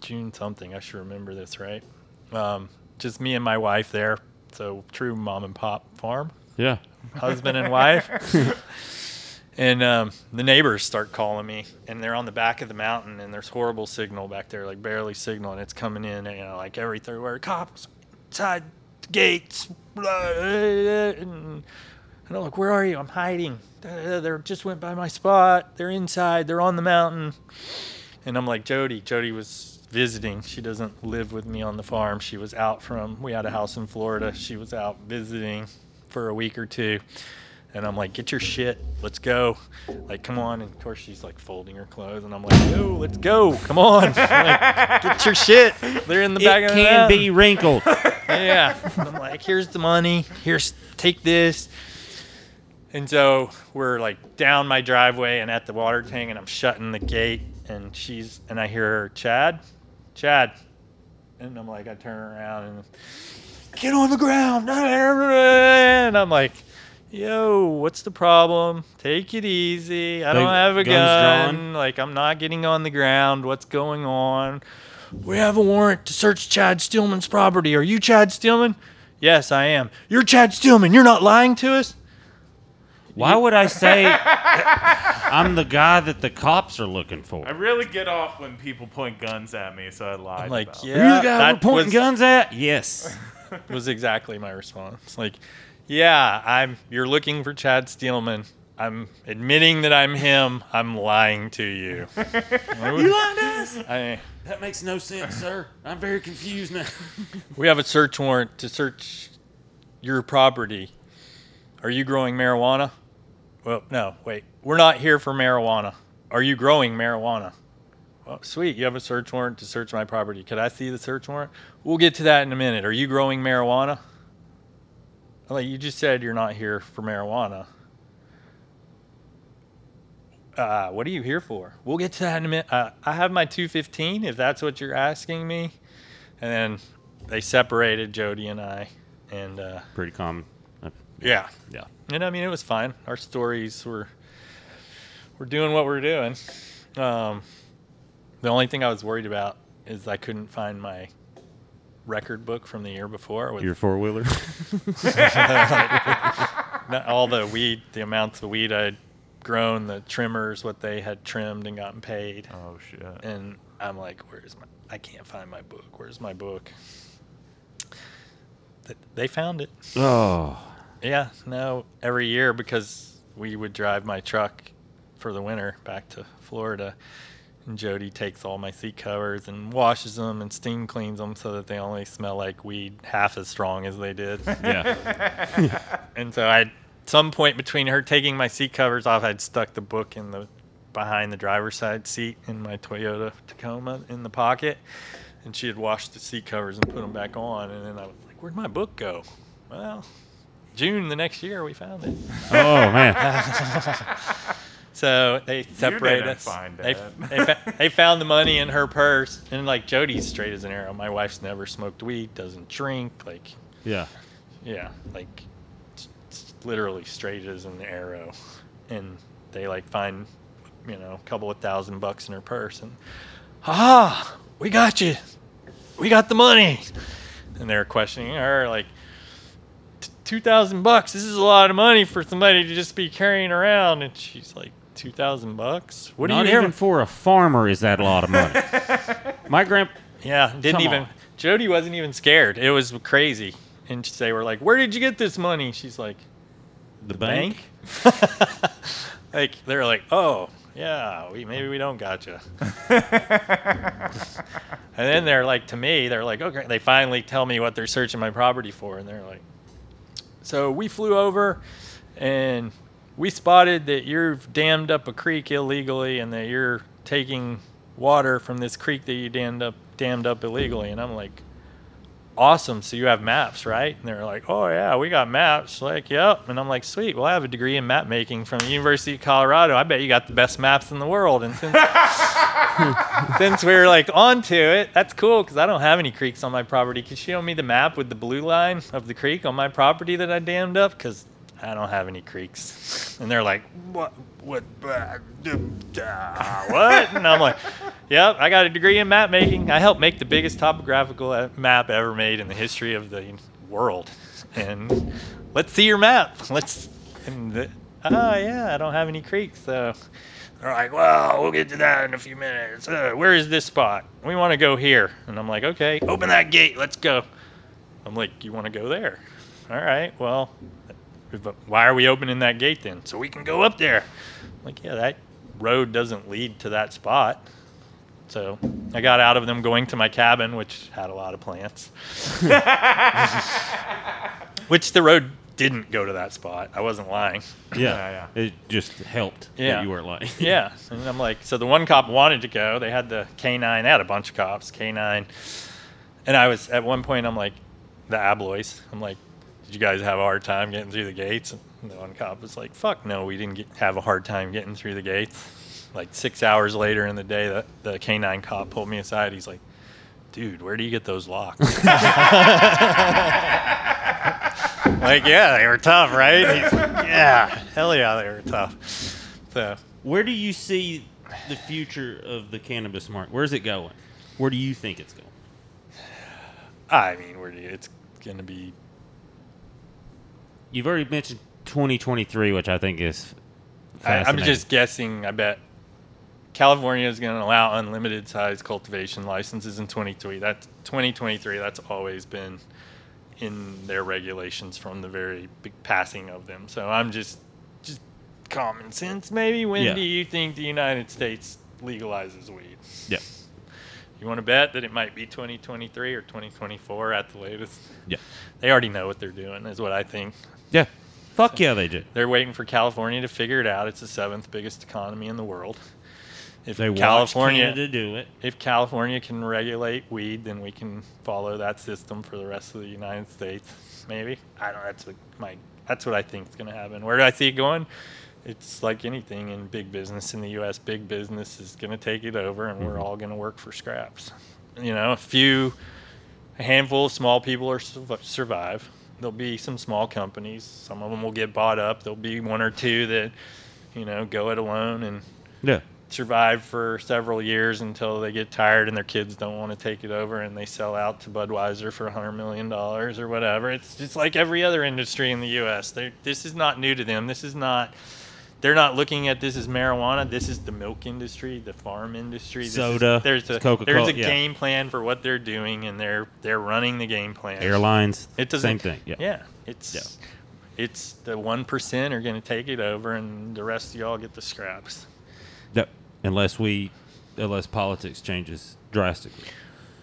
June something. I should remember this right. Um, just me and my wife there. So true mom and pop farm. Yeah. husband and wife. and um, the neighbors start calling me, and they're on the back of the mountain, and there's horrible signal back there, like barely signal, and it's coming in, you know, like every third word, cops the gates. and I'm like, where are you? I'm hiding. They just went by my spot. They're inside. They're on the mountain. And I'm like, Jody. Jody was visiting. She doesn't live with me on the farm. She was out from, we had a house in Florida. She was out visiting for a week or two. And I'm like, get your shit. Let's go. Like, come on. And of course, she's like folding her clothes. And I'm like, yo, let's go. Come on. Like, get your shit. They're in the back It of the can be wrinkled. yeah. And I'm like, here's the money. Here's take this. And so we're like down my driveway and at the water tank, and I'm shutting the gate, and she's and I hear her, Chad, Chad, and I'm like, I turn around and get on the ground, and I'm like. Yo, what's the problem? Take it easy. I don't Like, have a gun. drawn? Like I'm not getting on the ground. What's going on? We have a warrant to search Chad Steelman's property. Are you Chad Steelman? Yes, I am. You're Chad Steelman. You're not lying to us? Why would I say I'm the guy that the cops are looking for? I really get off when people point guns at me, so I lied. I'm like, about yeah. Are you the guy we're pointing was, guns at? Yes. was exactly my response. Like, yeah, I'm. You're looking for Chad Steelman. I'm admitting that I'm him. I'm lying to you. you lied to us? I, That makes no sense, sir. I'm very confused now. we have a search warrant to search your property. Are you growing marijuana? Well, no, wait. We're not here for marijuana. Are you growing marijuana? Well, sweet. You have a search warrant to search my property. Could I see the search warrant? We'll get to that in a minute. Are you growing marijuana? Like you just said, you're not here for marijuana. Uh, what are you here for? We'll get to that in a minute. Uh, I have my 215, if that's what you're asking me. And then they separated Jody and I, and uh, Pretty common. Uh, yeah, Yeah. and I mean it was fine. Our stories were we're doing what we're doing. Um, the only thing I was worried about is I couldn't find my record book from the year before with Your four wheeler. all the weed, the amounts of weed I'd grown, the trimmers, what they had trimmed and gotten paid. Oh shit. And I'm like, where's my? I can't find my book. Where's my book? Th- They found it. oh. Yeah, no, every year because we would drive my truck for the winter back to Florida. And Jody takes all my seat covers and washes them and steam cleans them so that they only smell like weed half as strong as they did. Yeah. and so I, some point between her taking my seat covers off, I'd stuck the book in the behind the driver's side seat in my Toyota Tacoma in the pocket, and she had washed the seat covers and put them back on. And then I was like, "Where'd my book go?" Well, June the next year we found it. Oh man. So they separated didn't us. find they, they, fa- they found the money in her purse, and like Jody's straight as an arrow. My wife's never smoked weed, doesn't drink, like Yeah. yeah, like s- s- literally straight as an arrow. And they like find, you know, a couple of thousand bucks in her purse, and ah, we got you, we got the money. And they're questioning her like, two thousand bucks. This is a lot of money for somebody to just be carrying around. And she's like, two thousand bucks. What Not are you even for a farmer is that a lot of money. My grand. Yeah, didn't Come even. on. Jody wasn't even scared. It was crazy. And they were like, "Where did you get this money?" She's like, The "Bank." like they're like, "Oh, yeah, we maybe we don't gotcha." and then they're like to me, they're like, "Okay." They finally tell me what they're searching my property for, and they're like, "So we flew over, and we spotted that you've dammed up a creek illegally, and that you're taking water from this creek that you dammed up dammed up illegally." And I'm like, awesome. So you have maps, right? And they're like, oh yeah, we got maps. Like, yep. And I'm like, sweet. Well, I have a degree in map making from the University of Colorado. I bet you got the best maps in the world. And since since we're like onto it, that's cool because I don't have any creeks on my property. Could you show me the map with the blue line of the creek on my property that I dammed up? Because I don't have any creeks. And they're like, what? What? what? And I'm like, yep, I got a degree in map making. I helped make the biggest topographical uh, map ever made in the history of the world. and let's see your map. Let's. And the, oh yeah, I don't have any creeks, so they're like, well, we'll get to that in a few minutes. Uh, where is this spot? We want to go here, and I'm like, okay, open that gate. Let's go. I'm like, you want to go there? All right, well, but why are we opening that gate then? So we can go up there. I'm like, yeah, that road doesn't lead to that spot. So I got out of them going to my cabin, which had a lot of plants. which the road didn't go to that spot. I wasn't lying. Yeah, yeah. It just helped Yeah. that you weren't lying. yeah. And I'm like, so the one cop wanted to go. They had the K9. They had a bunch of cops, K9. And I was, at one point, I'm like, the Abloys. I'm like, did you guys have a hard time getting through the gates? And the one cop was like, fuck no, we didn't get, have a hard time getting through the gates. Like six hours later in the day, the, the K9 cop pulled me aside. He's like, dude, where do you get those locks? like, yeah, they were tough, right? Like, yeah, hell yeah, they were tough. So, Where do you see the future of the cannabis market? Where's it going? Where do you think it's going? I mean, where do you, it's going to be You've already mentioned 2023, which I think is. I, I'm just guessing. I bet California is going to allow unlimited size cultivation licenses in 2023. That's 2023. That's always been in their regulations from the very big passing of them. So I'm just just common sense. Maybe when Yeah. do you think the United States legalizes weed? Yeah. You want to bet that it might be 2023 or 2024 at the latest? Yeah. They already know what they're doing, is what I think. Yeah. Fuck yeah, they do. They're waiting for California to figure it out. It's the seventh biggest economy in the world. If They California, watch Canada do it. if California can regulate weed, then we can follow that system for the rest of the United States. Maybe I don't. That's what my. That's what I think is going to happen. Where do I see it going? It's like anything in big business in the U.S. Big business is going to take it over, and we're mm-hmm. all going to work for scraps. You know, a few, a handful of small people are survive. There'll be some small companies. Some of them will get bought up. There'll be one or two that, you know, go it alone and Yeah. survive for several years until they get tired and their kids don't want to take it over and they sell out to Budweiser for $100 million or whatever. It's just like every other industry in the U.S. They're, this is not new to them. This is not, they're not looking at this as marijuana. This is the milk industry, the farm industry. This is- Soda, there's a, Coca-Cola, there's a yeah. game plan for what they're doing and they're, they're running the game plan. Airlines. It doesn't. Same thing. Yeah. Yeah. It's it's the one percent are going to take it over, and the rest of y'all get the scraps. Yep. Unless we, unless politics changes drastically.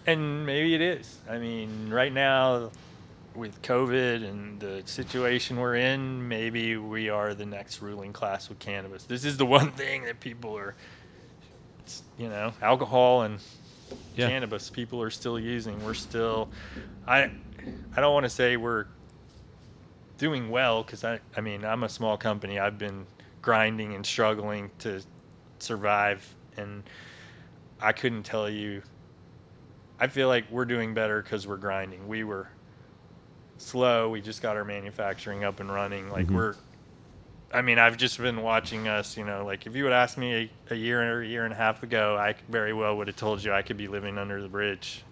And maybe it is. I mean, right now, with COVID and the situation we're in, maybe we are the next ruling class with cannabis. This is the one thing that people are, you know, alcohol and Yeah. cannabis people are still using. We're still, I, I don't want to say we're doing well because I, I mean, I'm a small company. I've been grinding and struggling to survive, and I couldn't tell you. I feel like we're doing better because we're grinding. We were slow. We just got our manufacturing up and running. Like Mhm. we're. I mean, I've just been watching us. You know, like if you would ask me a, a year or a year and a half ago, I very well would have told you I could be living under the bridge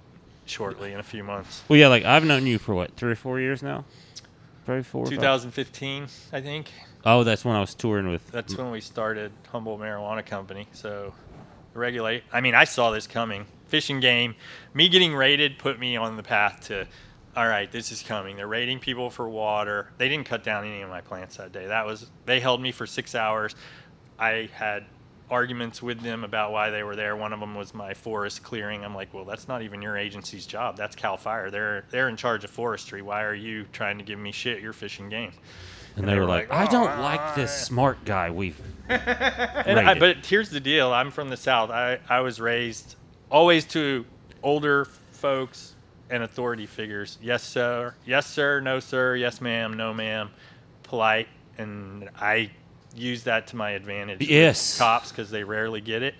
shortly in a few months. Well, yeah, like I've known you for what, three or four years now? Probably four. or five? 2015, I think. Oh, that's when I was touring with. That's when we started Humboldt Marijuana Company. So, regulate. I mean, I saw this coming. Fish and Game, me getting raided put me on the path to, all right, this is coming. They're raiding people for water. They didn't cut down any of my plants that day. That was they held me for six hours. I had arguments with them about why they were there. One of them was my forest clearing. I'm like, well, that's not even your agency's job. That's Cal Fire. They're they're in charge of forestry. Why are you trying to give me shit? You're Fish and Game. and they were like, I "Oh, don't like this smart guy we've. And I, but here's the deal: I'm from the South. I, I was raised always to older folks and authority figures. Yes, sir. Yes, sir. No, sir. Yes, ma'am. No, ma'am. Polite, and I use that to my advantage. with Yes. cops because they rarely get it,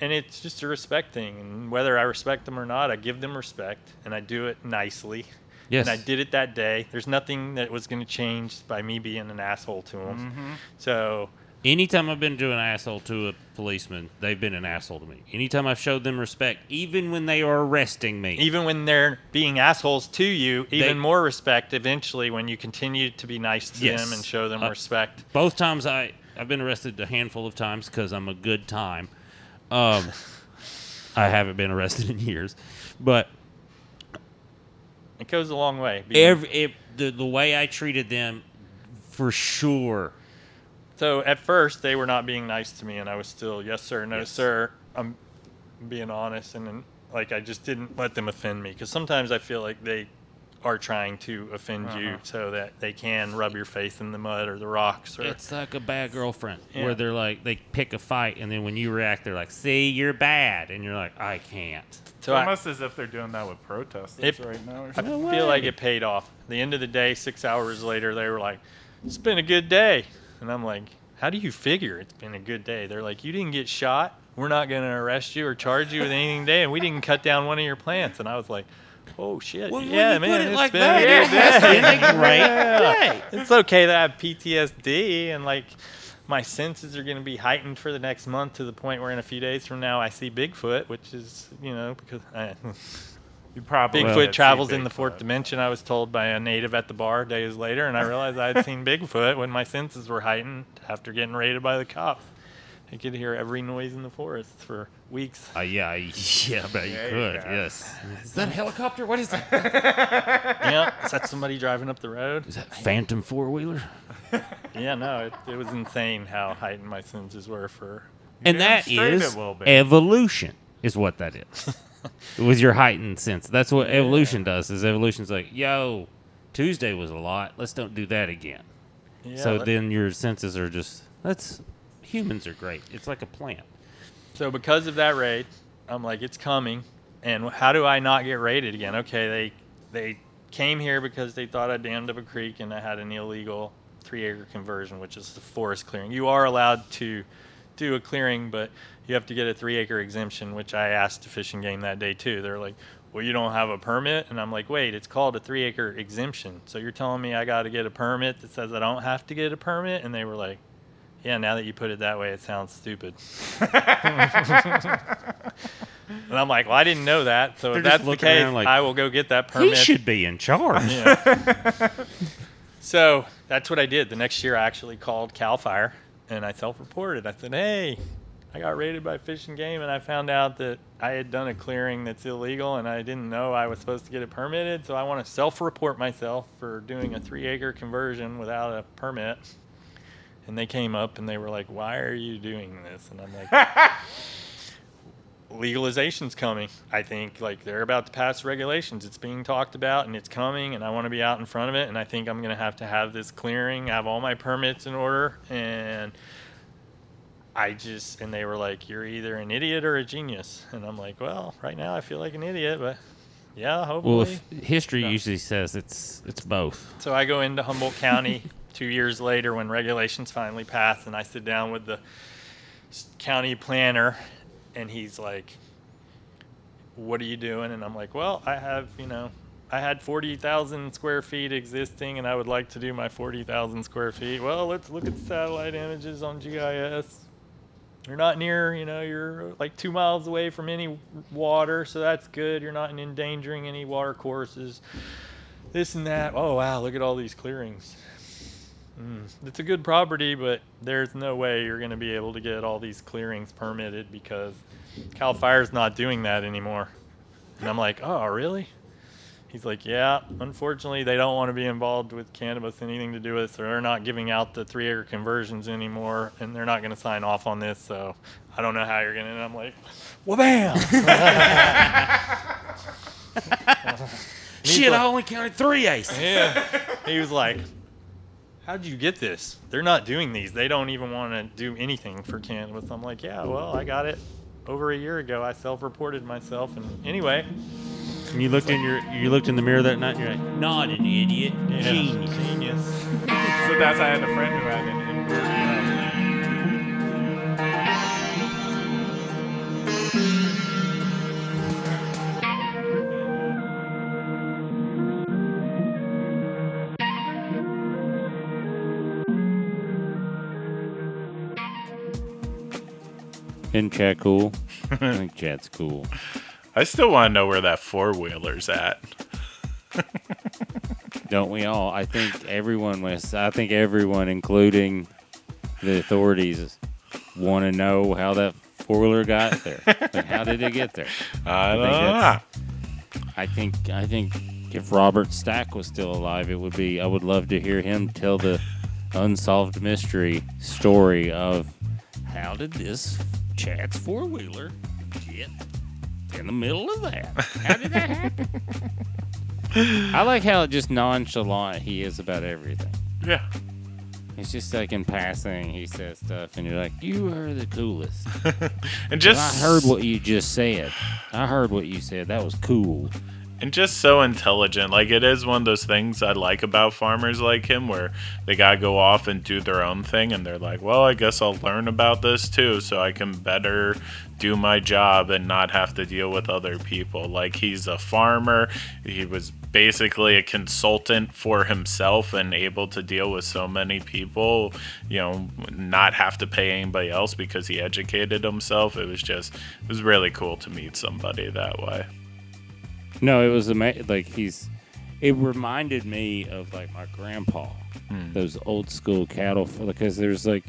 and it's just a respect thing. And whether I respect them or not, I give them respect, and I do it nicely. Yes. And I did it that day. There's nothing that was going to change by me being an asshole to them. Mm-hmm. So Anytime I've been to an asshole to a policeman, they've been an asshole to me. Anytime I've showed them respect, even when they are arresting me, Even when they're being assholes to you, even They- more respect eventually when you continue to be nice to Yes. them and show them Uh, respect. both times I I've been arrested a handful of times because I'm a good time. Um, I haven't been arrested in years, but It goes a long way. being- every it, the the way I treated them, for sure. So at first they were not being nice to me, and I was still yes sir, no Yes. sir. I'm being honest, and then like I just didn't let them offend me because sometimes I feel like they are trying to offend you Uh-huh. so that they can rub your face in the mud or the rocks. Or It's like a bad girlfriend Yeah. where they're like they pick a fight and then when you react they're like, "See, you're bad," and you're like, "I can't." so It's I, almost as if they're doing that with protesters If- right now. Or I something. No feel like it paid off. the end of the day, six hours later, they were like, "It's been a good day," and I'm like, "How do you figure it's been a good day?" They're like, "You didn't get shot. We're not going to arrest you or charge you with anything today, and we didn't cut down one of your plants." And I was like, "Oh shit! Well, yeah, man, put it it's like been that, a good day." a great Yeah. day. It's okay to have PTSD and like. My senses are going to be heightened for the next month to the point where in a few days from now I see Bigfoot, which is, you know, because I, eh. You probably Bigfoot did see travels in the fourth Bigfoot. dimension. I was told by a native at the bar days later, and I realized I had seen Bigfoot when my senses were heightened after getting raided by the cops. I could hear every noise in the forest for weeks. Uh, yeah, I- yeah, I bet you Yeah, you could. can. Yes. Is that a helicopter? What is that? yeah, is that somebody driving up the road? Is that Phantom four wheeler? Yeah, no, it, it was insane how heightened my senses were for. And that Demonstrate is a little bit. evolution, is what that is. With your heightened sense, that's what evolution does. Is evolution's like, yo, Tuesday was a lot. Let's don't do that again. Yeah, so that- then your senses are just that's humans are great. It's like a plant. So because of that raid, I'm like, it's coming, and how do I not get raided again? Okay, they they came here because they thought I dammed up a creek and I had an illegal three acre conversion, which is the forest clearing. You are allowed to do a clearing, but you have to get a three acre exemption, which I asked the Fish and Game that day too. They're like, well, you don't have a permit, and I'm like, wait, it's called a three acre exemption. So you're telling me I got to get a permit that says I don't have to get a permit? And they were like. Yeah, now that you put it that way, it sounds stupid. And I'm like, well, I didn't know that. So They're if that's the case, like, I will go get that permit. He should be in charge. Yeah. so that's what I did. The next year, I actually called Cal Fire and I self-reported. I said, hey, I got raided by Fish and Game, and I found out that I had done a clearing that's illegal, and I didn't know I was supposed to get it permitted. So I want to self-report myself for doing a three-acre conversion without a permit. And they came up and they were like, "Why are you doing this?" And I'm like, legalization's coming. I think like they're about to pass regulations. It's being talked about and it's coming and I want to be out in front of it and I think I'm going to have to have this clearing, have all my permits in order and I just and they were like you're either an idiot or a genius. And I'm like, well, right now I feel like an idiot, but yeah, hopefully. Well, if history Yeah. usually says it's it's both. So I go into Humboldt County two years later when regulations finally pass, and I sit down with the county planner, and he's like, "What are you doing?" And I'm like, "Well, I have, you know, I had 40,000 square feet existing, and I would like to do my 40,000 square feet. Well, let's look at satellite images on GIS. You're not near, you know, you're like two miles away from any water, so that's good. You're not endangering any water courses." this and that. Oh wow, look at all these clearings. Mm, it's a good property, but there's no way you're going to be able to get all these clearings permitted because Cal Fire's not doing that anymore. And I'm like, oh really? He's like, yeah. Unfortunately, they don't want to be involved with cannabis, anything to do with it. So they're not giving out the three-acre conversions anymore, and they're not going to sign off on this. So I don't know how you're going to. And I'm like, well, bam. Shit, I only counted three aces. Yeah. he was like, How'd you get this? They're not doing these. They don't even want to do anything for cannabis. I'm like, Yeah, well, I got it over a year ago. I self reported myself. And anyway, And you looked in your you looked in the mirror that night and you're like, not an idiot, yeah, genius. genius. So that's I had a friend who had an indoor. Isn't Chad cool? I think Chad's cool. I still want to know where that four wheeler's at. Don't we all? I think everyone was. I think everyone, including the authorities, want to know how that four wheeler got there. like, how did it get there? I don't think know. I think. I think if Robert Stack was still alive, it would be. I would love to hear him tell the unsolved mystery story of how did this Chad's four wheeler get in the middle of that? How did that happen? I like how just nonchalant he is about everything. Yeah. It's just like in passing, he says stuff, and you're like, "You are the coolest." And just I heard what you just said. I heard what you said. That was cool. And just so intelligent. Like it is one of those things I like about farmers like him, where they gotta go off and do their own thing, and they're like, "Well, I guess I'll learn about this too, so I can better do my job and not have to deal with other people." Like he's a farmer. He was basically a consultant for himself and able to deal with so many people. You know, not have to pay anybody else because he educated himself. It was just, it was really cool to meet somebody that way. No, it was ama- like he's. It reminded me of like my grandpa, hmm. those old school cattle, because there's like,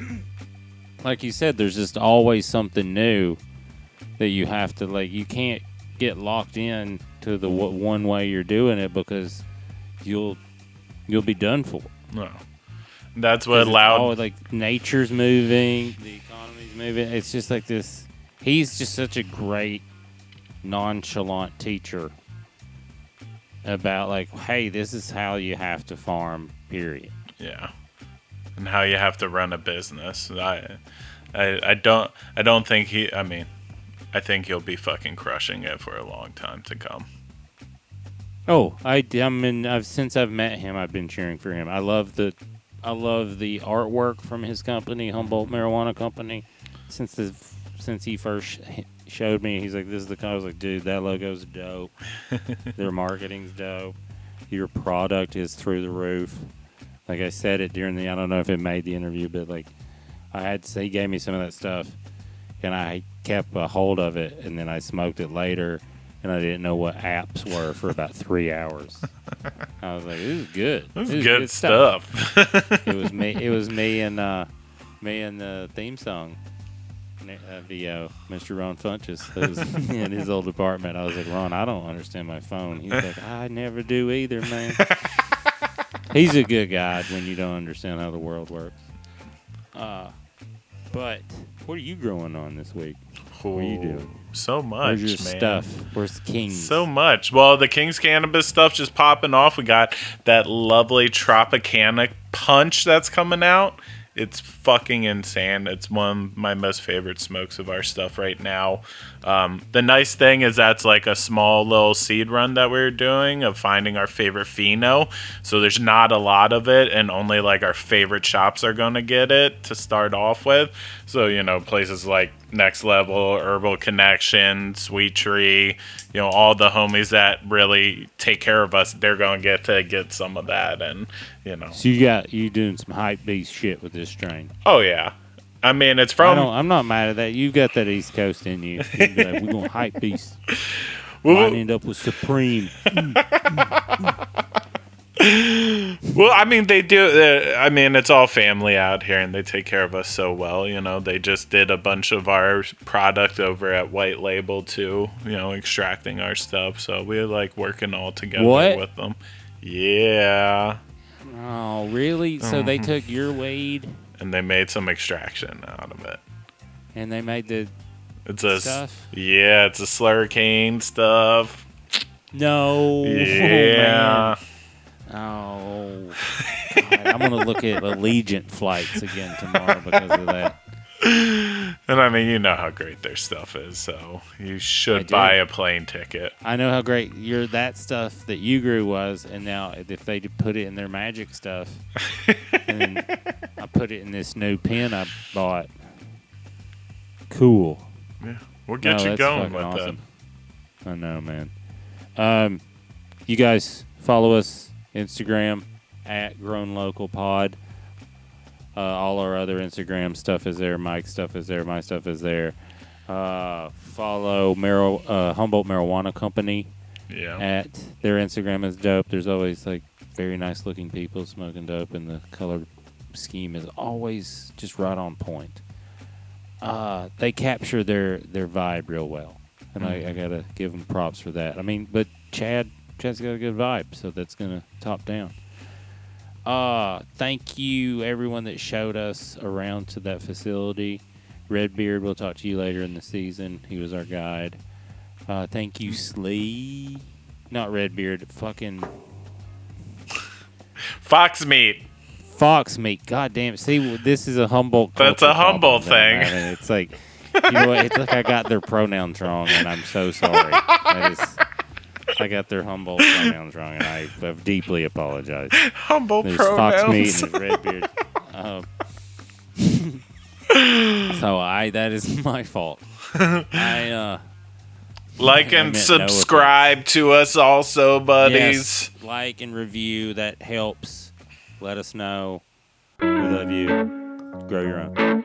like you said, there's just always something new that you have to like. You can't get locked in to the w- one way you're doing it because you'll you'll be done for. No. that's what allowed all, like nature's moving, the economy's moving. It's just like this. He's just such a great nonchalant teacher about like, hey, this is how you have to farm. Period. yeah. And how you have to run a business. I I I don't I don't think he I mean I think he'll be fucking crushing it for a long time to come. Oh, I I mean, I've since I've met him, I've been cheering for him. I love the, I love the artwork from his company, Humboldt Marijuana Company. Since the since he first showed me, he's like, "This is the." I was like, "Dude, that logo's dope. Their marketing's dope. Your product is through the roof." Like I said it during the, I don't know if it made the interview, but like, I had he gave me some of that stuff, and I kept a hold of it, and then I smoked it later and I didn't know what apps were for about three hours. I was like, "This is good. This This is good, stuff. it was me. It was me and uh, me and the theme song. Uh, VO, Mr. Ron Funches, was in his old apartment. I was like, Ron, I don't understand my phone. He's like, I never do either, man. He's a good guy when you don't understand how the world works. Uh, but what are you growing on this week? What are you doing? So much, Where's your man. stuff? Where's the Kings? So much. Well, the King's Cannabis stuff just popping off. We got that lovely Tropicana punch that's coming out. It's fucking insane. It's one of my most favorite smokes of our stuff right now. Um, the nice thing is that's like a small little seed run that we're doing of finding our favorite pheno. So there's not a lot of it, and only like our favorite shops are going to get it to start off with. So, you know, places like Next Level, Herbal Connection, Sweet Tree, you know, all the homies that really take care of us, they're going to get to get some of that. And, you know, So you got you doing some hype beast shit with this strain. oh, yeah. I mean, it's I from. don't, I'm not mad at that. You've got that East Coast in you. You'd be like, We're gonna hype beast. Well, Might end up with Supreme. Well, I mean, they do. Uh, I mean, it's all family out here, and they take care of us so well. You know, they just did a bunch of our product over at White Label too. You know, extracting our stuff. So we're like working all together What? with them. Yeah, Oh, really? So they Mm-hmm. took your weed and they made some extraction out of it. and they made the It's a Stuff? yeah, it's a slurricane stuff. no. Yeah, oh, oh, God, I'm gonna look at Allegiant flights again tomorrow because of that. And I mean, you know how great their stuff is, so you should buy a plane ticket. I know how great your that stuff that you grew was, and now if they put it in their magic stuff, and I put it in this new pen I bought. Cool. Yeah, we'll get No, you going with awesome. I know, man. Um, you guys follow us Instagram at Grown Local Pod. Uh, all our other Instagram stuff is there. Mike's stuff is there. My stuff is there. Uh, follow Mar- uh, Humboldt Marijuana Company Yeah. at their Instagram is dope. There's always like very nice looking people smoking dope, and the color scheme is always just right on point. Uh, they capture their their vibe real well, and I, I gotta give them props for that. I mean, but Chad Chad's got a good vibe, so that's gonna top down. Uh, thank you everyone that showed us around to that facility. Redbeard, we'll talk to you later in the season. He was our guide. Uh, thank you, Slee. Not Redbeard, fucking Fox meat. Fox meat. God damn it. See, this is a Humboldt. That's a humble thing. It's like, you know what? It's like I got their pronouns wrong, and I'm so sorry. That is, I got their Humboldt pronouns wrong, and I have deeply apologized. Humble There's Fox meat pronouns. and Redbeard. Um, so I, that is my fault. I, uh, like and meant no subscribe to us also, buddies. Yes, like and review. That helps. Let us know. We love you. Grow your own.